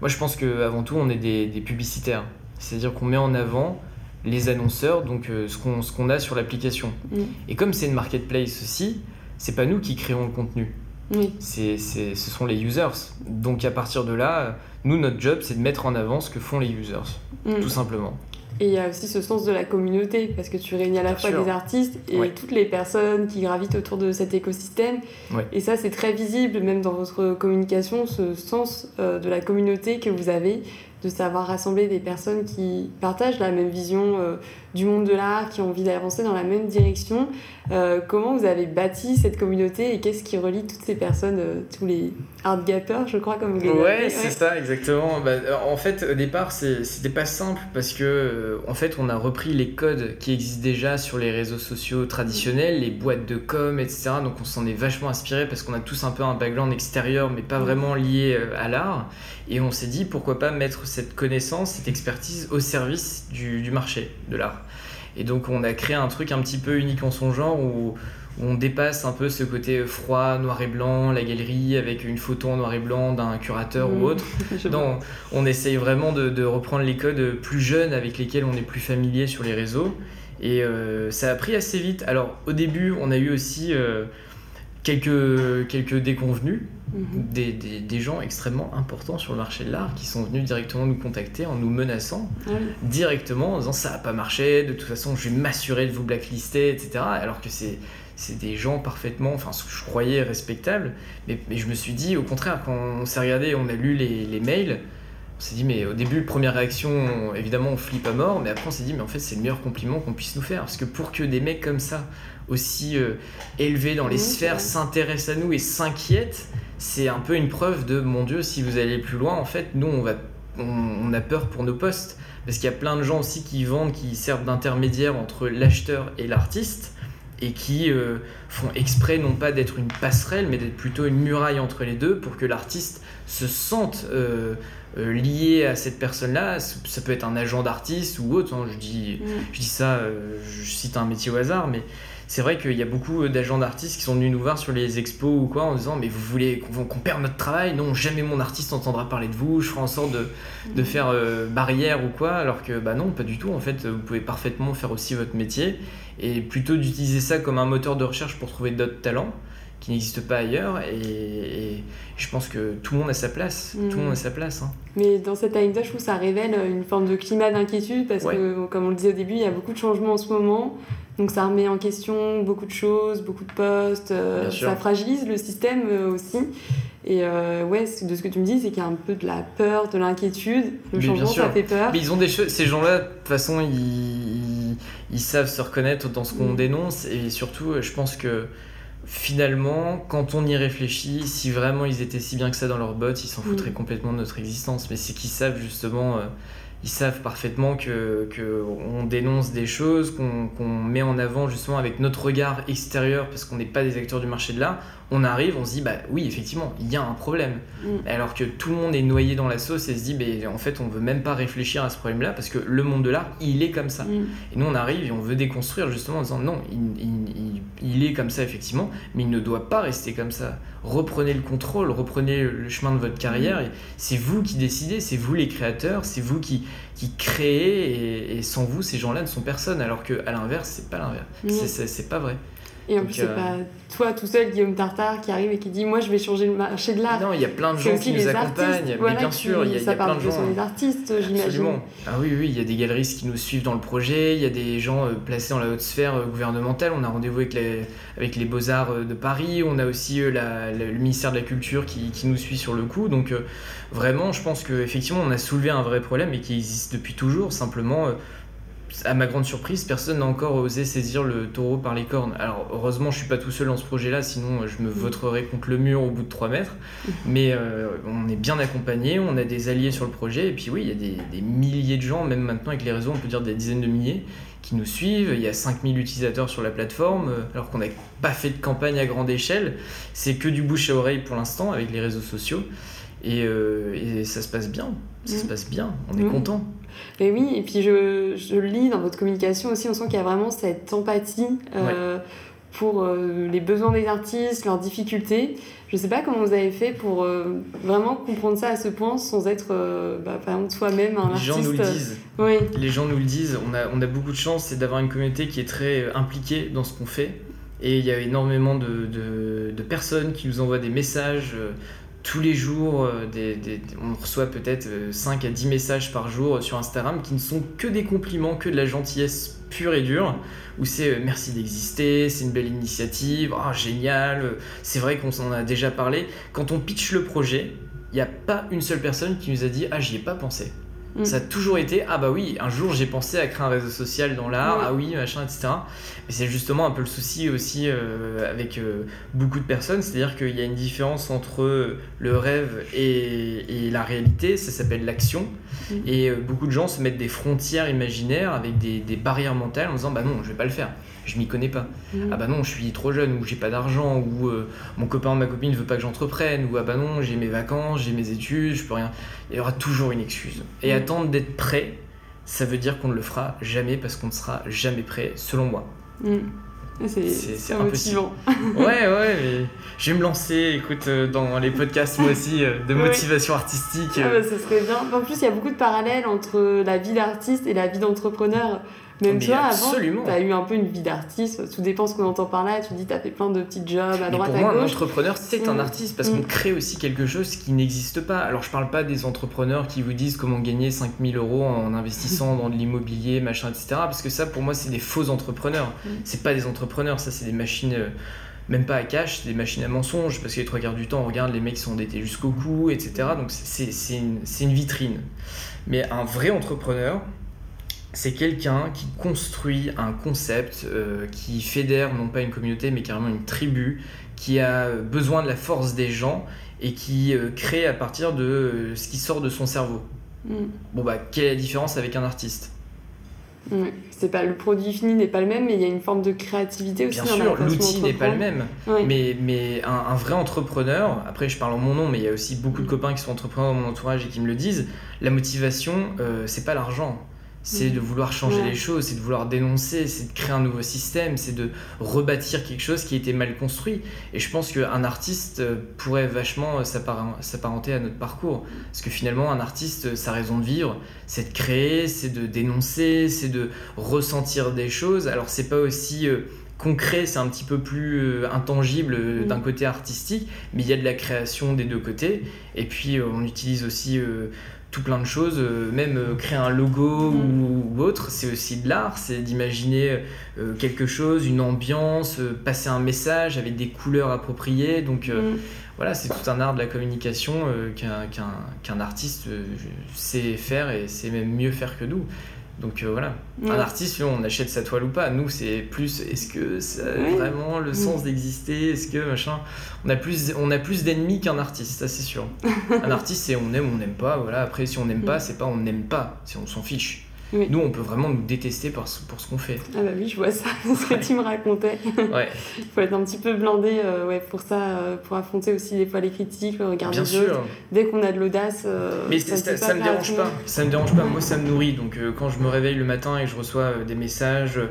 Moi, je pense qu'avant tout, on est des, des publicitaires. C'est-à-dire qu'on met en avant les annonceurs, donc ce qu'on ce qu'on a sur l'application. Mm. Et comme c'est une marketplace aussi, c'est pas nous qui créons le contenu, Oui. c'est c'est- ce sont les users. Donc à partir de là, nous, notre job, c'est de mettre en avant ce que font les users, Mm. tout simplement. Et il y a aussi ce sens de la communauté, parce que tu réunis à la Bien fois sûr. des artistes et Ouais. toutes les personnes qui gravitent autour de cet écosystème. Ouais. Et ça, c'est très visible, même dans votre communication, ce sens euh, de la communauté que vous avez, de savoir rassembler des personnes qui partagent la même vision euh, du monde de l'art, qui ont envie d'avancer dans la même direction. Euh, comment vous avez bâti cette communauté et qu'est-ce qui relie toutes ces personnes, euh, tous les art gappers, je crois, comme vous les Ouais, c'est ça, exactement. Bah, en fait, au départ, c'était pas simple parce que, en fait, on a repris les codes qui existent déjà sur les réseaux sociaux traditionnels, les boîtes de com, etc. Donc, on s'en est vachement inspiré parce qu'on a tous un peu un background extérieur, mais pas vraiment lié à l'art. Et on s'est dit, pourquoi pas mettre cette connaissance, cette expertise au service du, du marché de l'art. Et donc, on a créé un truc un petit peu unique en son genre où où on dépasse un peu ce côté froid, noir et blanc, la galerie avec une photo en noir et blanc d'un curateur ou autre. [laughs] Vois. Non, on essaye vraiment de, de reprendre les codes plus jeunes avec lesquels on est plus familier sur les réseaux. Et euh, ça a pris assez vite. Alors au début, on a eu aussi euh, quelques, quelques déconvenus, Mhm. des, des- des gens extrêmement importants sur le marché de l'art qui sont venus directement nous contacter en nous menaçant Ah directement en disant ça n'a pas marché, de toute façon je vais m'assurer de vous blacklister, etc. Alors que c'est c'est des gens parfaitement, enfin ce que je croyais respectables, mais, mais je me suis dit au contraire quand on s'est regardé, on a lu les, les mails, on s'est dit mais au début première réaction on- évidemment on flippe à mort, mais après on s'est dit mais en fait c'est le meilleur compliment qu'on puisse nous faire parce que pour que des mecs comme ça aussi euh, élevés dans les Oui, sphères s'intéressent à nous et s'inquiètent, c'est un peu une preuve de mon Dieu si vous allez plus loin en fait nous on va on, on a peur pour nos postes. Parce qu'il y a plein de gens aussi qui vendent, qui servent d'intermédiaire entre l'acheteur et l'artiste, et qui euh, font exprès non pas d'être une passerelle, mais d'être plutôt une muraille entre les deux pour que l'artiste se sente euh, euh, lié à cette personne-là. Ça peut être un agent d'artiste ou autre. hein, je, dis, Mm. je dis ça, euh, je cite un métier au hasard, mais c'est vrai qu'il y a beaucoup d'agents d'artistes qui sont venus nous voir sur les expos ou quoi en disant mais vous voulez qu'on qu'on perde notre travail? Non, jamais mon artiste entendra parler de vous, je ferai en sorte de, de faire euh, barrière ou quoi, alors que bah non, pas du tout. En fait, vous pouvez parfaitement faire aussi votre métier et plutôt d'utiliser ça comme un moteur de recherche pour trouver d'autres talents qui n'existent pas ailleurs. Et, et je pense que tout le monde a sa place. Tout le monde a sa place. hein. Mais dans cette anecdote, je trouve que ça révèle une forme de climat d'inquiétude parce Ouais. que, comme on le disait au début, il y a beaucoup de changements en ce moment. Donc ça remet en question beaucoup de choses, beaucoup de postes. euh, ça fragilise le système euh, aussi. Et euh, ouais, de ce que tu me dis, c'est qu'il y a un peu de la peur, de l'inquiétude. Le Mais changement, ça fait peur. Mais ils ont des choses. Ces gens-là, de toute façon, ils, ils, savent se reconnaître dans ce qu'on Mhm. dénonce. Et surtout, je pense que finalement, quand on y réfléchit, si vraiment ils étaient si bien que ça dans leur bottes, ils s'en Mhm. foutraient complètement de notre existence. Mais c'est qu'ils savent justement. euh, ils savent parfaitement que, que on dénonce des choses, qu'on qu'on met en avant justement avec notre regard extérieur parce qu'on n'est pas des acteurs du marché de l'art. On arrive, on se dit bah oui effectivement il y a un problème. Mm. Alors que tout le monde est noyé dans la sauce et se dit bah, en fait on veut même pas réfléchir à ce problème-là parce que le monde de l'art il est comme ça. Mm. Et nous on arrive et on veut déconstruire justement en disant non il, il- il- il est comme ça effectivement mais il ne doit pas rester comme ça. Reprenez le contrôle, reprenez le chemin de votre carrière et c'est vous qui décidez, c'est vous les créateurs, c'est vous qui, qui créez et, et sans vous ces gens-là ne sont personne alors que à l'inverse c'est pas l'inverse. Mm. C'est pas vrai. Et en Donc, plus, c'est euh, pas toi tout seul, Guillaume Tartare, qui arrive et qui dit Moi, je vais changer le marché de l'art. Non, il y a plein de gens qui nous accompagnent, artistes, mais voilà, bien sûr, il y a, il y ça a plein de gens. sur les artistes, j'imagine. Absolument. Ah oui, oui, il y a des galeristes qui nous suivent dans le projet, il y a des gens euh, placés dans la haute sphère euh, gouvernementale. On a rendez-vous avec les, avec les Beaux-Arts de Paris, on a aussi la- la- le ministère de la Culture qui, qui nous suit sur le coup. Donc vraiment, je pense qu'effectivement, on a soulevé un vrai problème et qui existe depuis toujours. Simplement, à ma grande surprise, personne n'a encore osé saisir le taureau par les cornes. Alors heureusement, je suis pas tout seul dans ce projet-là, sinon euh, je me vautrerais contre le mur au bout de 3 mètres. Mais euh, on est bien accompagné, on a des alliés sur le projet, et puis oui, il y a des, des milliers de gens, même maintenant avec les réseaux, on peut dire des dizaines de milliers, qui nous suivent. Il y a 5000 utilisateurs sur la plateforme, euh, alors qu'on n'a pas fait de campagne à grande échelle. C'est que du bouche à oreille pour l'instant avec les réseaux sociaux. Et, et ça se passe bien, ça se Mm. passe bien, on est Mm. content. Et oui, et puis je, je lis dans votre communication aussi, on sent qu'il y a vraiment cette empathie euh, pour euh, les besoins des artistes, leurs difficultés. Je sais pas comment vous avez fait pour euh, vraiment comprendre ça à ce point sans être, euh, bah, par exemple, soi-même un Les gens artiste. nous le disent. Oui, Les gens nous le disent, on a, on a beaucoup de chance, c'est d'avoir une communauté qui est très euh, impliquée dans ce qu'on fait. Et il y a énormément de, de- de personnes qui nous envoient des messages euh, tous les jours. euh, on reçoit peut-être euh, 5 à 10 messages par jour euh, sur Instagram qui ne sont que des compliments, que de la gentillesse pure et dure. Où c'est euh, merci d'exister, c'est une belle initiative, ah, génial, euh, c'est vrai qu'on s'en a déjà parlé. Quand on pitch le projet, il n'y a pas une seule personne qui nous a dit ah, j'y ai pas pensé. Mm. Ça a toujours été ah bah oui, un jour j'ai pensé à créer un réseau social dans l'art, Ouais. ah oui, machin, etc. Mais c'est justement un peu le souci aussi euh, avec euh, beaucoup de personnes, c'est-à-dire qu'il y a une différence entre le rêve et, et la réalité, ça s'appelle l'action. Mm. Et euh, beaucoup de gens se mettent des frontières imaginaires avec des, des barrières mentales en disant bah non, je vais pas le faire, je m'y connais pas. Mm. Ah bah non, je suis trop jeune, ou j'ai pas d'argent, ou euh, mon copain ou ma copine ne veut pas que j'entreprenne, ou ah bah non, j'ai mes vacances, j'ai mes études, je peux rien. Il y aura toujours une excuse. Et Mm. attendre d'être prêt, ça veut dire qu'on ne le fera jamais parce qu'on ne sera jamais prêt, selon moi. Mm. Et C'est motivant. [laughs] Ouais, ouais, mais je vais me lancer, écoute, euh, dans les podcasts moi aussi euh, de [laughs] motivation artistique. Ah euh, bah, ce serait bien. En plus, il y a beaucoup de parallèles entre la vie d'artiste et la vie d'entrepreneur. Même Mais toi, absolument. avant, tu as eu un peu une vie d'artiste. Tout dépend ce qu'on entend par là. Tu dis, tu as fait plein de petits jobs à Mais droite, pour moi, à un entrepreneur, c'est un Mm. artiste parce Mm. qu'on crée aussi quelque chose qui n'existe pas. Alors, je parle pas des entrepreneurs qui vous disent comment gagner 5000 euros en investissant [laughs] dans de l'immobilier, machin, etc. Parce que ça, pour moi, c'est des faux entrepreneurs. Mm. C'est pas des entrepreneurs, ça, c'est des machines. euh, Même pas à cash, c'est des machines à mensonges, parce que les trois quarts du temps, on regarde les mecs qui sont endettés jusqu'au cou, etc. Donc c'est une, c'est une vitrine. Mais un vrai entrepreneur, c'est quelqu'un qui construit un concept, euh, qui fédère non pas une communauté, mais carrément une tribu, qui a besoin de la force des gens et qui euh, crée à partir de euh, ce qui sort de son cerveau. Mm. Bon bah, quelle est la différence avec un artiste? Ouais. C'est pas, le produit fini n'est pas le même, mais il y a une forme de créativité aussi. Bien dans sûr, l'outil n'est pas le même. Mais, mais un, un vrai entrepreneur, après je parle en mon nom, mais il y a aussi beaucoup de copains qui sont entrepreneurs dans mon entourage et qui me le disent, la motivation, c'est pas l'argent. C'est de vouloir changer Ouais. les choses, c'est de vouloir dénoncer, c'est de créer un nouveau système, c'est de rebâtir quelque chose qui était mal construit. Et je pense qu'un artiste euh, pourrait vachement euh, s'apparen- s'apparenter à notre parcours. Parce que finalement, un artiste, euh, sa raison de vivre, c'est de créer, c'est de dénoncer, c'est de ressentir des choses. Alors c'est pas aussi concret, c'est un petit peu plus intangible Mhm. d'un côté artistique, mais il y a de la création des deux côtés. Et puis on utilise aussi tout plein de choses, euh, même euh, créer un logo Mhm. ou, ou autre, c'est aussi de l'art, c'est d'imaginer euh, quelque chose, une ambiance, passer un message avec des couleurs appropriées. Donc Mm. voilà, c'est tout un art de la communication qu'un artiste sait faire et sait même mieux faire que nous. Donc euh, voilà, un artiste, on achète sa toile ou pas. Nous, c'est plus est-ce que ça a vraiment le sens d'exister? Est-ce que machin? On a plus, on a plus d'ennemis qu'un artiste, ça c'est sûr. [laughs] un artiste, c'est on aime, on n'aime pas. Voilà. Après, si on n'aime pas, Mm. c'est pas on n'aime pas, c'est on s'en fiche. Oui. Nous, on peut vraiment nous détester pour, ce- pour ce qu'on fait. Ah bah oui, je vois ça, [laughs] ce que Ouais. tu me racontais. Ouais, Il [laughs] faut être un petit peu blindé euh, ouais, pour ça, euh, pour affronter aussi des fois les critiques, le regard bien des autres. sûr. Dès qu'on a de l'audace, euh, Mais ça, ça, me dérange pas. Ça me dérange pas. [laughs] Moi, ça me nourrit. Donc, euh, quand je me réveille le matin et que je reçois euh, des messages, euh,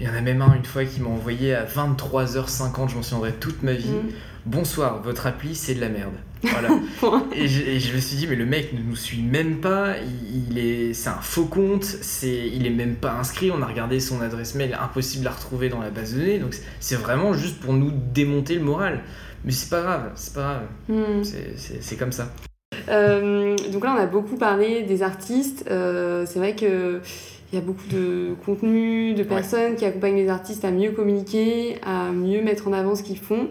il y en a même un une fois qui m'a envoyé à 23h50. Je m'en souviendrai toute ma vie. Mm. Bonsoir, votre appli, c'est de la merde. Voilà. [laughs] Et, je, et je me suis dit, mais le mec ne nous suit même pas. Il, il est, c'est un faux compte. C'est, il est même pas inscrit. On a regardé son adresse mail, impossible à retrouver dans la base de données. Donc, c'est- vraiment juste pour nous démonter le moral. Mais c'est pas grave. C'est pas grave. Mm. C'est, c'est, c'est comme ça. Euh, donc là, on a beaucoup parlé des artistes. Euh, c'est vrai que il y a beaucoup de contenu, de personnes qui accompagnent les artistes à mieux communiquer, à mieux mettre en avant ce qu'ils font.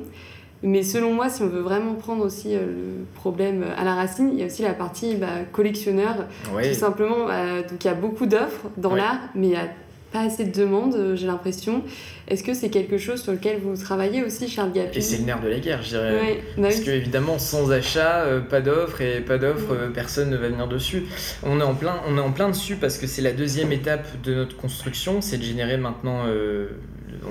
Mais selon moi, si on veut vraiment prendre aussi euh, le problème à la racine, il y a aussi la partie bah, collectionneur. Tout simplement, bah, donc il y a beaucoup d'offres dans l'art, mais il n'y a pas assez de demandes, euh, j'ai l'impression. Est-ce que c'est quelque chose sur lequel vous travaillez aussi, Charles Gapi Et c'est le nerf de la guerre, je dirais. Ouais, bah Parce oui. que évidemment, sans achat, euh, pas d'offre et pas d'offre, euh, personne ne va venir dessus. On est en plein, on est en plein dessus parce que c'est la deuxième étape de notre construction, c'est de générer maintenant euh,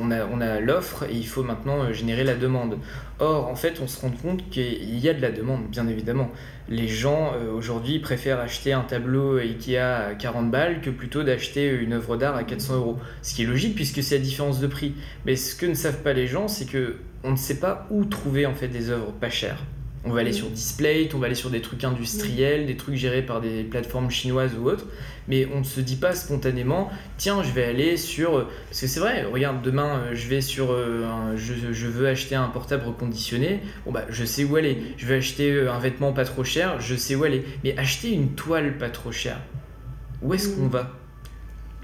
on a, l'offre et il faut maintenant euh, générer la demande. Or, en fait, on se rend compte qu'il y a de la demande, bien évidemment. Les gens euh, aujourd'hui préfèrent acheter un tableau Ikea à 40 balles que plutôt d'acheter une œuvre d'art à 400 euros. Ce qui est logique puisque c'est la différence de prix. Mais ce que ne savent pas les gens, c'est que on ne sait pas où trouver en fait des œuvres pas chères. On va aller sur Display, on va aller sur des trucs industriels, des trucs gérés par des plateformes chinoises ou autres, mais on ne se dit pas spontanément, tiens, je vais aller sur. Parce que c'est vrai, regarde, demain, euh, je vais sur. Euh, je, veux acheter un portable reconditionné, bon bah, je sais où aller. Je vais acheter euh, un vêtement pas trop cher, je sais où aller. Mais acheter une toile pas trop chère, où est-ce qu'on va?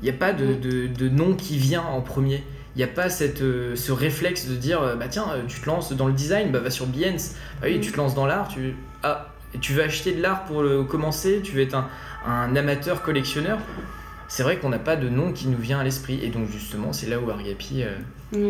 Il n'y a pas de, de nom qui vient en premier il n'y a pas cette, euh, ce réflexe de dire euh, bah tiens euh, tu te lances dans le design bah va sur Behance. Bah oui tu te lances dans l'art tu ah tu veux acheter de l'art pour le commencer tu veux être un, un amateur collectionneur. C'est vrai qu'on n'a pas de nom qui nous vient à l'esprit et donc justement c'est là où Argapi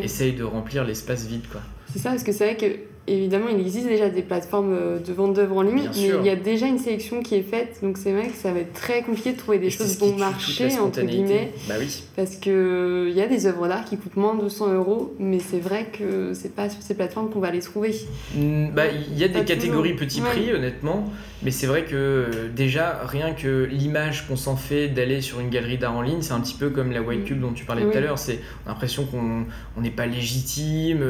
essaye de remplir l'espace vide quoi. C'est ça parce que c'est vrai que évidemment, il existe déjà des plateformes euh, de vente d'œuvres en ligne, mais il y a déjà une sélection qui est faite, donc c'est vrai que ça va être très compliqué de trouver des choses bon marché, entre guillemets. Bah oui. Parce qu'il euh, y a des œuvres d'art qui coûtent moins de 200 euros, mais c'est vrai que c'est pas sur ces plateformes qu'on va les trouver. Bah, il y a des catégories petit prix, honnêtement, mais c'est vrai que euh, déjà, rien que l'image qu'on s'en fait d'aller sur une galerie d'art en ligne, c'est un petit peu comme la White. Cube dont tu parlais tout à l'heure. C'est l'impression qu'on n'est pas légitime,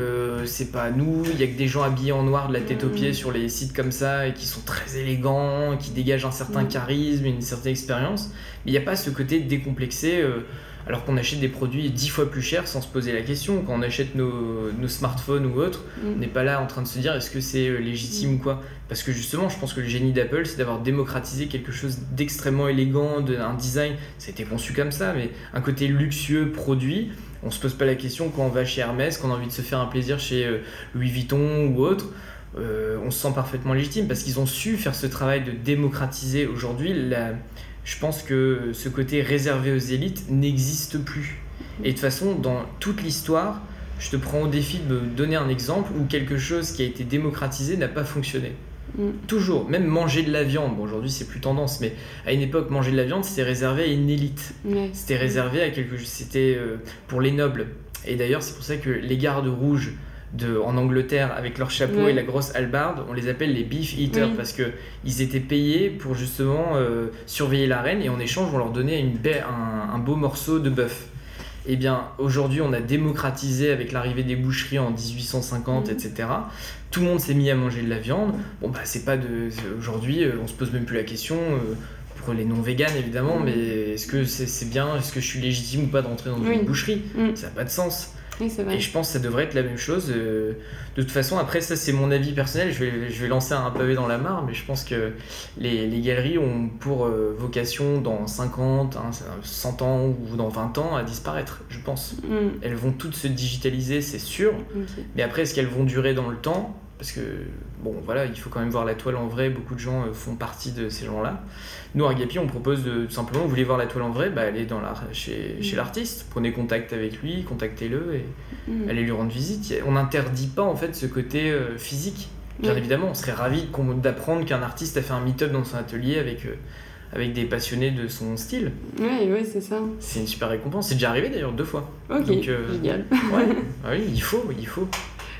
c'est pas nous, il y a que des gens habillés en noir de la tête aux pieds mm. sur les sites comme ça et qui sont très élégants, qui dégagent un certain mm. charisme, une certaine expérience. Mais il n'y a pas ce côté décomplexé. Euh, alors qu'on achète des produits dix fois plus chers sans se poser la question. Quand on achète nos, smartphones ou autres, mm. on n'est pas là en train de se dire est-ce que c'est euh, légitime ou quoi? Parce que justement, je pense que le génie d'Apple, c'est d'avoir démocratisé quelque chose d'extrêmement élégant, un design, ça a été conçu comme ça, mais un côté luxueux produit on se pose pas la question quand on va chez Hermès, quand on a envie de se faire un plaisir chez euh, Louis Vuitton ou autre. Euh, on se sent parfaitement légitime parce qu'ils ont su faire ce travail de démocratiser aujourd'hui. Je pense que ce côté réservé aux élites n'existe plus. Et de toute façon, dans toute l'histoire, je te prends au défi de me donner un exemple où quelque chose qui a été démocratisé n'a pas fonctionné. Mm. Toujours, même manger de la viande, bon aujourd'hui c'est plus tendance, mais à une époque manger de la viande c'était réservé à une élite. C'était réservé à quelque chose, c'était euh, pour les nobles. Et d'ailleurs c'est pour ça que les gardes rouges de, en Angleterre avec leur chapeau et la grosse hallebarde, on les appelle les beef eaters parce que ils étaient payés pour justement euh, surveiller la reine et en échange on leur donnait une un, un beau morceau de bœuf eh bien aujourd'hui on a démocratisé avec l'arrivée des boucheries en 1850, etc. Mm. Tout le monde s'est mis à manger de la viande. Bon bah c'est pas de aujourd'hui euh, on se pose même plus la question euh, pour les non véganes évidemment, mm. mais est-ce que c'est bien, est-ce que je suis légitime ou pas de rentrer dans une boucherie? Mm. Ça n'a pas de sens. Et je pense que ça devrait être la même chose. Euh, de toute façon, après, ça, c'est mon avis personnel. Je vais, je vais lancer un pavé dans la mare, mais je pense que les, les galeries ont pour euh, vocation, dans 50, 100 ans ou dans 20 ans, à disparaître, je pense. Mm. Elles vont toutes se digitaliser, c'est sûr. Mais après, est-ce qu'elles vont durer dans le temps? Parce que bon voilà il faut quand même voir la toile en vrai beaucoup de gens euh, font partie de ces gens là nous à Gapi on propose de simplement vous voulez voir la toile en vrai bah, allez dans la, chez, chez mm. l'artiste prenez contact avec lui contactez-le et mm. allez lui rendre visite on n'interdit pas en fait ce côté euh, physique bien évidemment on serait ravi d'apprendre qu'un artiste a fait un meet-up dans son atelier avec euh, avec des passionnés de son style. Oui, oui, c'est ça. C'est une super récompense. C'est déjà arrivé d'ailleurs deux fois. Ok, génial. Ouais, [laughs] ah oui, il faut, il faut.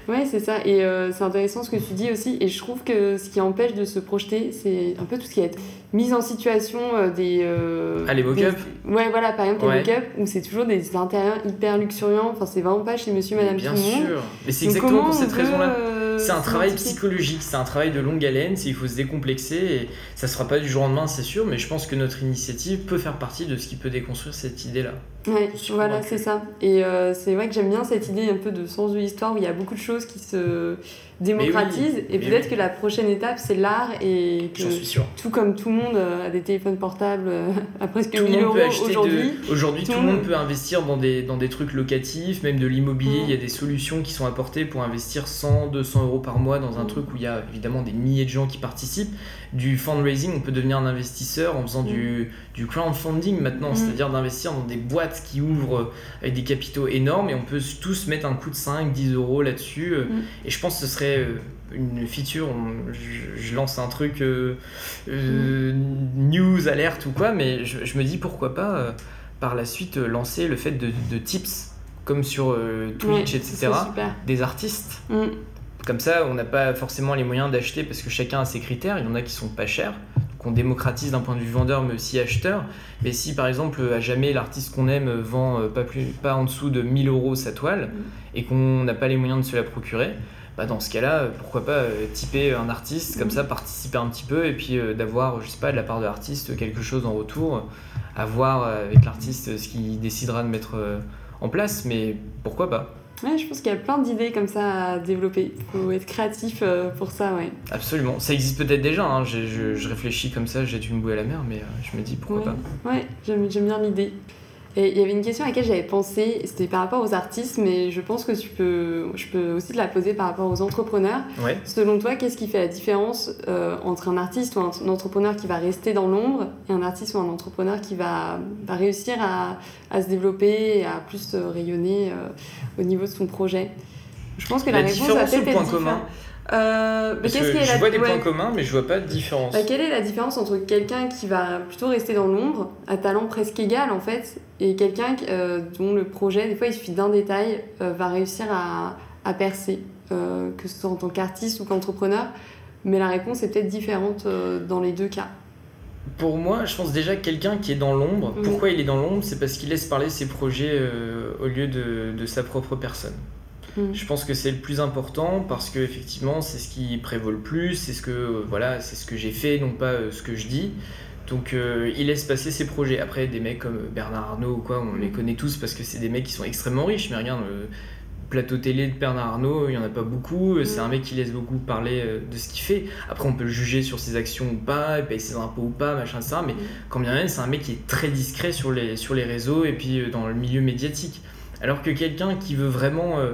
Ouais, c'est ça. Et euh, c'est intéressant ce que tu dis aussi. Et je trouve que ce qui empêche de se projeter, c'est un peu tout ce qui est mise en situation euh, des. Euh, ah, les mock-up Ouais, voilà, par exemple, les mock-up, où c'est toujours des intérieurs hyper luxuriants. Enfin, c'est vraiment pas chez monsieur, madame, Bien sûr. Mais c'est exactement pour cette raison-là. c'est un travail psychologique, c'est un travail de longue haleine, il faut se décomplexer. Et ça se fera pas du jour au lendemain, c'est sûr. Mais je pense que notre initiative peut faire partie de ce qui peut déconstruire cette idée-là. Ouais, voilà, c'est ça. Et c'est vrai que j'aime bien cette idée un peu de sens de l'histoire où il y a beaucoup de choses qui se démocratise. et peut-être que la prochaine étape, c'est l'art et que tout comme tout le monde a des téléphones portables euh, [laughs] à presque 1000 euros aujourd'hui. Aujourd'hui, tout, le monde peut investir dans des, dans des trucs locatifs, même de l'immobilier. Il y a des solutions qui sont apportées pour investir 100, 200 euros par mois dans un mm. truc où il y a évidemment des milliers de gens qui participent. Du fundraising, on peut devenir un investisseur en faisant mm. du, du crowdfunding maintenant, mm. c'est-à-dire d'investir dans des boîtes qui ouvrent avec des capitaux énormes et on peut tous mettre un coup de 5, 10 euros là-dessus. Et je pense que ce serait euh, une feature, je, lance un truc euh, euh, news, alerte ou quoi, mais je, me dis pourquoi pas par la suite lancer le fait de, tips comme sur euh, Twitch, Ouais, etc., des artistes. Mm. Comme ça, on n'a pas forcément les moyens d'acheter parce que chacun a ses critères. Il y en a qui sont pas chers, qu'on démocratise d'un point de vue vendeur, mais aussi acheteur. Mais si par exemple, à jamais l'artiste qu'on aime vend euh, pas, plus, pas en dessous de 1000 euros sa toile et qu'on n'a pas les moyens de se la procurer, bah dans ce cas-là, euh, pourquoi pas euh, typer un artiste comme Mhm. ça, participer un petit peu et puis d'avoir, je sais pas, de la part de l'artiste quelque chose en retour, à voir avec l'artiste ce qu'il décidera de mettre en place. Mais pourquoi pas? Ouais, je pense qu'il y a plein d'idées comme ça à développer. Il faut être créatif euh, pour ça, ouais. Absolument. Ça existe peut-être déjà. hein. Je, je- je réfléchis comme ça, j'ai une bouée à la mer, mais euh, je me dis pourquoi ouais. pas. Ouais, j'aime bien l'idée. Et il y avait une question à laquelle j'avais pensé, c'était par rapport aux artistes, mais je pense que tu peux, je peux aussi te la poser par rapport aux entrepreneurs. Ouais. Selon toi, qu'est-ce qui fait la différence euh, entre un artiste ou un, un entrepreneur qui va rester dans l'ombre et un artiste ou un entrepreneur qui va, va réussir à, à se développer et à plus euh, rayonner euh, au niveau de son projet? Je pense que la, La réponse différence ou peut-être point commun? Euh, mais Parce qu'est-ce que qui est je la vois des ouais. points communs, mais je vois pas de différence. Bah, quelle est la différence entre quelqu'un qui va plutôt rester dans l'ombre, à talent presque égal en fait, et quelqu'un euh, dont le projet, des fois il suffit d'un détail, euh, va réussir à, à percer, que ce soit en tant qu'artiste ou qu'entrepreneur? Mais la réponse est peut-être différente dans les deux cas. Pour moi, je pense déjà que quelqu'un qui est dans l'ombre, pourquoi il est dans l'ombre? C'est parce qu'il laisse parler ses projets au lieu de, de sa propre personne. Mm. Je pense que c'est le plus important parce que effectivement, c'est ce qui prévaut le plus, c'est ce que euh, voilà, c'est ce que j'ai fait, non pas euh, ce que je dis. Donc euh, il laisse passer ses projets. Après, des mecs comme Bernard Arnault ou quoi, on les Mhm. connaît tous parce que c'est des mecs qui sont extrêmement riches. Mais regarde, le plateau télé de Bernard Arnault, il y en a pas beaucoup. C'est un mec qui laisse beaucoup parler de ce qu'il fait. Après, on peut le juger sur ses actions ou pas, il paye ses impôts ou pas, machin, ça. Mais quand bien même, c'est un mec qui est très discret sur les, sur les réseaux et puis dans le milieu médiatique. Alors que quelqu'un qui veut vraiment euh,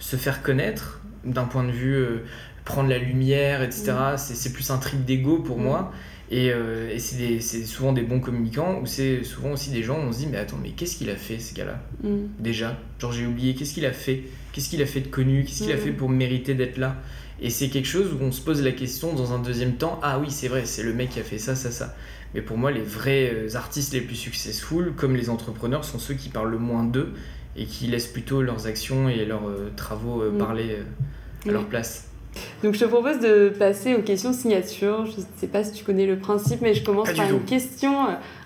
se faire connaître d'un point de vue euh, prendre la lumière, etc., c'est c'est plus un trip d'ego pour Mm. moi. Et, euh, et c'est souvent des bons communicants ou c'est souvent aussi des gens où on se dit mais attends mais qu'est-ce qu'il a fait ce gars-là? Mm. déjà genre j'ai oublié qu'est-ce qu'il a fait? Qu'est-ce qu'il a fait de connu? Qu'est-ce qu'il a fait pour mériter d'être là? Et c'est quelque chose où on se pose la question dans un deuxième temps ah oui c'est vrai c'est le mec qui a fait ça ça ça mais pour moi les vrais euh, artistes les plus successful comme les entrepreneurs sont ceux qui parlent le moins d'eux et qui laissent plutôt leurs actions et leurs euh, travaux euh, Mhm. parler euh, à Oui. leur place Donc je te propose de passer aux questions signature. Je ne sais pas si tu connais le principe, mais je commence Pas par tout. une question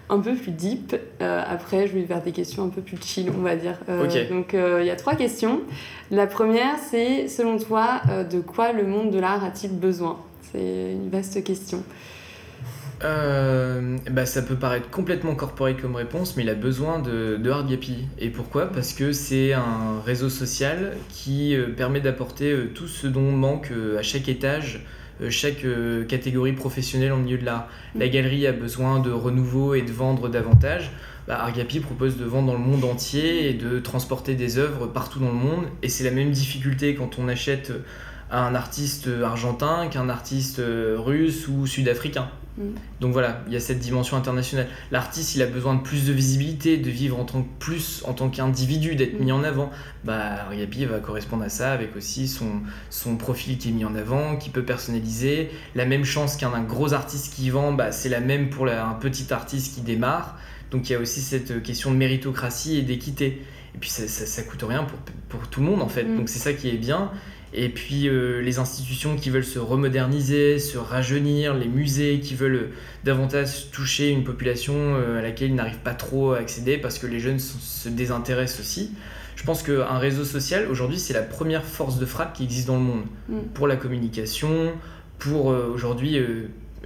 un peu plus deep. Euh, après, je vais vers des questions un peu plus chill, on va dire. Euh, Ok. Donc euh, il y a trois questions. La première, c'est selon toi, euh, de quoi le monde de l'art a-t-il besoin? C'est une vaste question. Euh, bah, ça peut paraître complètement corporate comme réponse, mais il a besoin de, de Hardgappy. Et pourquoi? Parce que c'est un réseau social qui euh, permet d'apporter euh, tout ce dont manque à chaque étage, chaque catégorie professionnelle en milieu de l'art. La galerie a besoin de renouveau et de vendre davantage. Bah, Argapi propose de vendre dans le monde entier et de transporter des œuvres partout dans le monde. Et c'est la même difficulté quand on achète à un artiste argentin qu'un artiste russe ou sud-africain. Mm. Donc voilà, il y a cette dimension internationale. L'artiste, il a besoin de plus de visibilité, de vivre en tant que plus en tant qu'individu, d'être Mm. mis en avant. Bah, Argapi va correspondre à ça avec aussi son, son profil qui est mis en avant, qui peut personnaliser. La même chance qu'un un gros artiste qui vend, bah, c'est la même pour la- un petit artiste qui démarre. Donc il y a aussi cette question de méritocratie et d'équité. Et puis ça, ça, ça coûte rien pour, pour tout le monde en fait. Mm. Donc c'est ça qui est bien. Et puis euh, les institutions qui veulent se remoderniser, se rajeunir, les musées qui veulent euh, davantage toucher une population euh, à laquelle ils n'arrivent pas trop à accéder parce que les jeunes se, se désintéressent aussi. Je pense qu'un réseau social, aujourd'hui, c'est la première force de frappe qui existe dans le monde. Mm. Pour la communication, pour euh, aujourd'hui,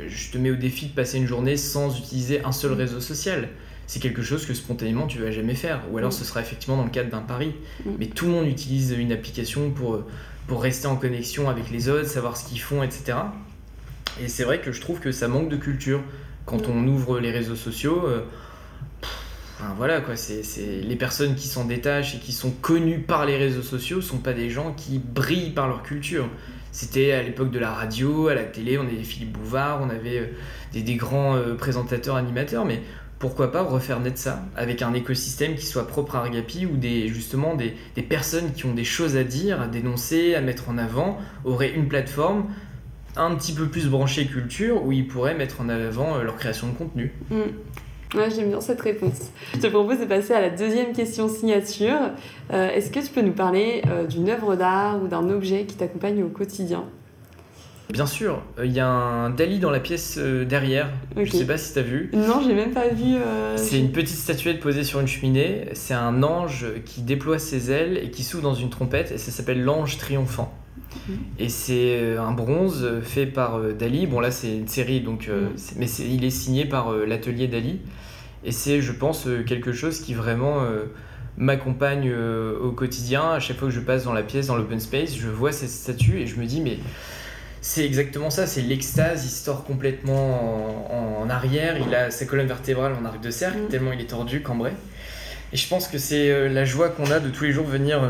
je te mets au défi de passer une journée sans utiliser un seul Mm. réseau social. C'est quelque chose que spontanément tu vas jamais faire. Ou alors Mm. ce sera effectivement dans le cadre d'un pari. Mais tout le monde utilise une application pour, pour rester en connexion avec les autres, savoir ce qu'ils font, etc. Et c'est vrai que je trouve que ça manque de culture. Quand on ouvre les réseaux sociaux, euh, voilà quoi, c'est c'est- les personnes qui s'en détachent et qui sont connues par les réseaux sociaux sont pas des gens qui brillent par leur culture. C'était à l'époque de la radio, à la télé, on avait Philippe Bouvard, on avait euh, des, des grands euh, présentateurs, animateurs, mais pourquoi pas refaire naître ça avec un écosystème qui soit propre à Argapi où des, justement des, des personnes qui ont des choses à dire, à dénoncer, à mettre en avant, auraient une plateforme un petit peu plus branchée culture où ils pourraient mettre en avant euh, leur création de contenu. Mm. Ouais, j'aime bien cette réponse. Je te propose de passer à la deuxième question signature. Euh, est-ce que tu peux nous parler euh, d'une œuvre d'art ou d'un objet qui t'accompagne au quotidien? Bien sûr, euh, il y a un Dali dans la pièce derrière. Je Je sais pas si tu as vu. Non, j'ai même pas vu. C'est une petite statuette posée sur une cheminée. C'est un ange qui déploie ses ailes et qui s'ouvre dans une trompette et ça s'appelle l'ange triomphant. Mhm. Et c'est un bronze fait par Dali. Bon là c'est une série donc, mhm. mais il est signé par l'atelier Dali. Et c'est, je pense, euh, quelque chose qui vraiment euh, m'accompagne euh, au quotidien. À chaque fois que je passe dans la pièce, dans l'open space, je vois cette statue et je me dis, mais c'est exactement ça, c'est l'extase, il sort complètement en, arrière, il a sa colonne vertébrale en arc de cercle, mm. tellement il est tordu, cambré. Et je pense que c'est la joie qu'on a de tous les jours venir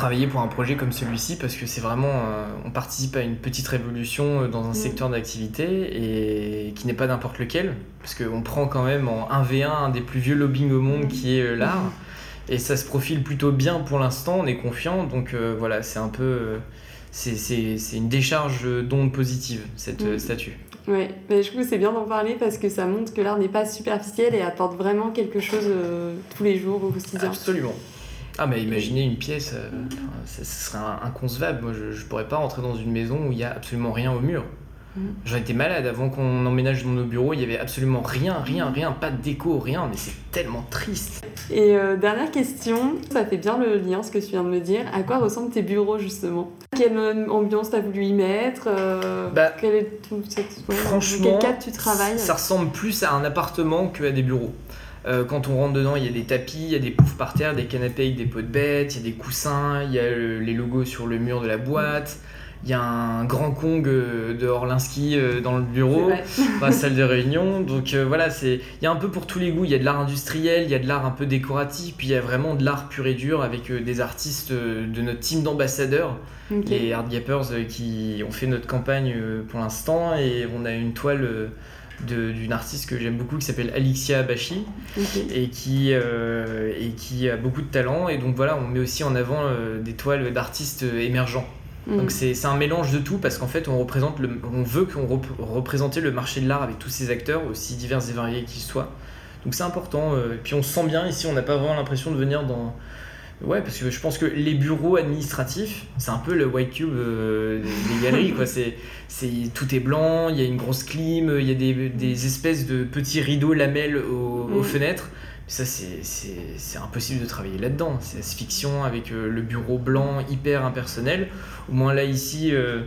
travailler pour un projet comme celui-ci parce que c'est vraiment euh, on participe à une petite révolution euh, dans un mm. secteur d'activité et qui n'est pas n'importe lequel parce qu'on prend quand même en 1v1 un des plus vieux lobbying au monde qui est euh, l'art mm. et ça se profile plutôt bien pour l'instant on est confiant donc voilà c'est un peu c'est une décharge d'ondes positives cette mm. statue Ouais, mais je trouve que c'est bien d'en parler parce que ça montre que l'art n'est pas superficiel et apporte vraiment quelque chose tous les jours au quotidien. Absolument. Ah, mais imaginez une pièce, euh, ce serait inconcevable. Moi, je, je pourrais pas rentrer dans une maison où il y a absolument rien au mur. Mm. J'en étais malade avant qu'on emménage dans nos bureaux, il y avait absolument rien, rien, rien, pas de déco, rien, mais c'est tellement triste. Et euh, dernière question, ça fait bien le lien ce que tu viens de me dire. À quoi ressemblent tes bureaux justement? Quelle euh, ambiance t'as voulu y mettre bah, quel est tout cette... Franchement, quel cadre tu travailles? Ça ressemble plus à un appartement qu'à des bureaux. Euh, quand on rentre dedans, il y a des tapis, il y a des poufs par terre, des canapés avec des pots de bêtes, il y a des coussins, il y a les logos sur le mur de la boîte. Il y a un grand Kong euh, de Orlinski euh, dans le bureau, dans la salle de réunion. Donc voilà, c'est il y a un peu pour tous les goûts. Il y a de l'art industriel, il y a de l'art un peu décoratif, puis il y a vraiment de l'art pur et dur avec des artistes de notre team d'ambassadeurs, les Art Gappers qui ont fait notre campagne pour l'instant. Et on a une toile d'une artiste que j'aime beaucoup qui s'appelle Alixia Bashi et, qui, euh, et qui a beaucoup de talent. Et donc voilà, on met aussi en avant euh, des toiles d'artistes émergents. Mm. Donc c'est un mélange de tout parce qu'en fait on, représente le, on veut qu'on représente le marché de l'art avec tous ces acteurs, aussi divers et variés qu'ils soient. Donc c'est important. Euh, et puis on se sent bien ici, on n'a pas vraiment l'impression de venir dans Ouais, parce que je pense que les bureaux administratifs, c'est un peu le white cube euh, des, galeries. quoi. [laughs] C'est, c'est, tout est blanc, il y a une grosse clim, il y a des, des espèces de petits rideaux lamelles aux, mm. fenêtres. Ça, c'est, impossible de travailler là-dedans. C'est la fiction avec euh, le bureau blanc hyper impersonnel. Au moins là, ici, euh,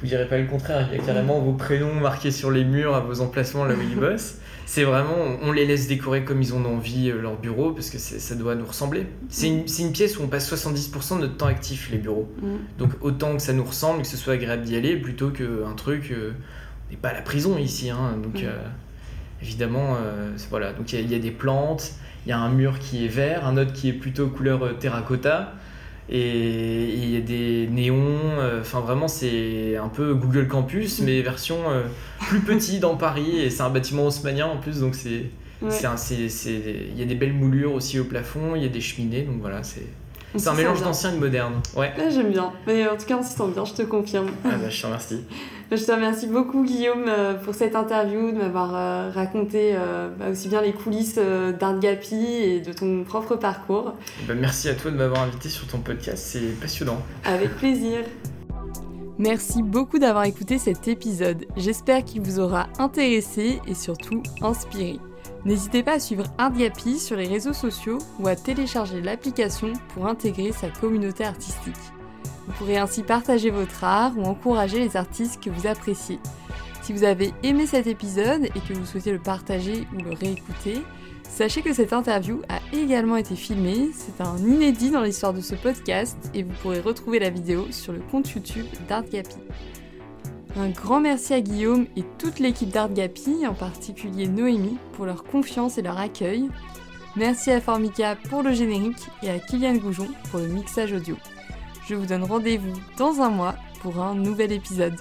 vous direz pas le contraire. Il y a carrément vos prénoms marqués sur les murs à vos emplacements là où ils [laughs] bossent c'est vraiment, on les laisse décorer comme ils ont envie euh, leur bureau parce que ça doit nous ressembler. C'est une, une, pièce où on passe 70% de notre temps actif, les bureaux. Mm. Donc autant que ça nous ressemble, que ce soit agréable d'y aller, plutôt qu'un truc. Euh, on n'est pas à la prison ici, hein, donc mm. Évidemment, voilà. Donc il y, a des plantes, il y a un mur qui est vert, un autre qui est plutôt couleur terracotta et il y a des néons. Euh, enfin, vraiment, c'est un peu Google Campus, mais version euh, plus petit dans Paris. Et c'est un bâtiment haussmannien en plus, donc c'est. Il y a des belles moulures aussi au plafond, il y a des cheminées, donc voilà, c'est. C'est un mélange d'ancien et de moderne. Ouais. J'aime bien. Mais en tout cas, on s'y sent bien, je te confirme. Ah bah, je te remercie. [laughs] je te remercie beaucoup, Guillaume, euh, pour cette interview, de m'avoir euh, raconté euh, bah, aussi bien les coulisses d'Art Gapi et de ton propre parcours. Bah, merci à toi de m'avoir invité sur ton podcast, c'est passionnant. Avec [laughs] plaisir. Merci beaucoup d'avoir écouté cet épisode. J'espère qu'il vous aura intéressé et surtout inspiré. N'hésitez pas à suivre ArtGapi sur les réseaux sociaux ou à télécharger l'application pour intégrer sa communauté artistique. Vous pourrez ainsi partager votre art ou encourager les artistes que vous appréciez. Si vous avez aimé cet épisode et que vous souhaitez le partager ou le réécouter, sachez que cette interview a également été filmée, c'est un inédit dans l'histoire de ce podcast et vous pourrez retrouver la vidéo sur le compte YouTube d'ArtGapi. Un grand merci à Guillaume et toute l'équipe d'ArtGapi, en particulier Noémie, pour leur confiance et leur accueil. Merci à Formica pour le générique et à Kylian Goujon pour le mixage audio. Je vous donne rendez-vous dans un mois pour un nouvel épisode.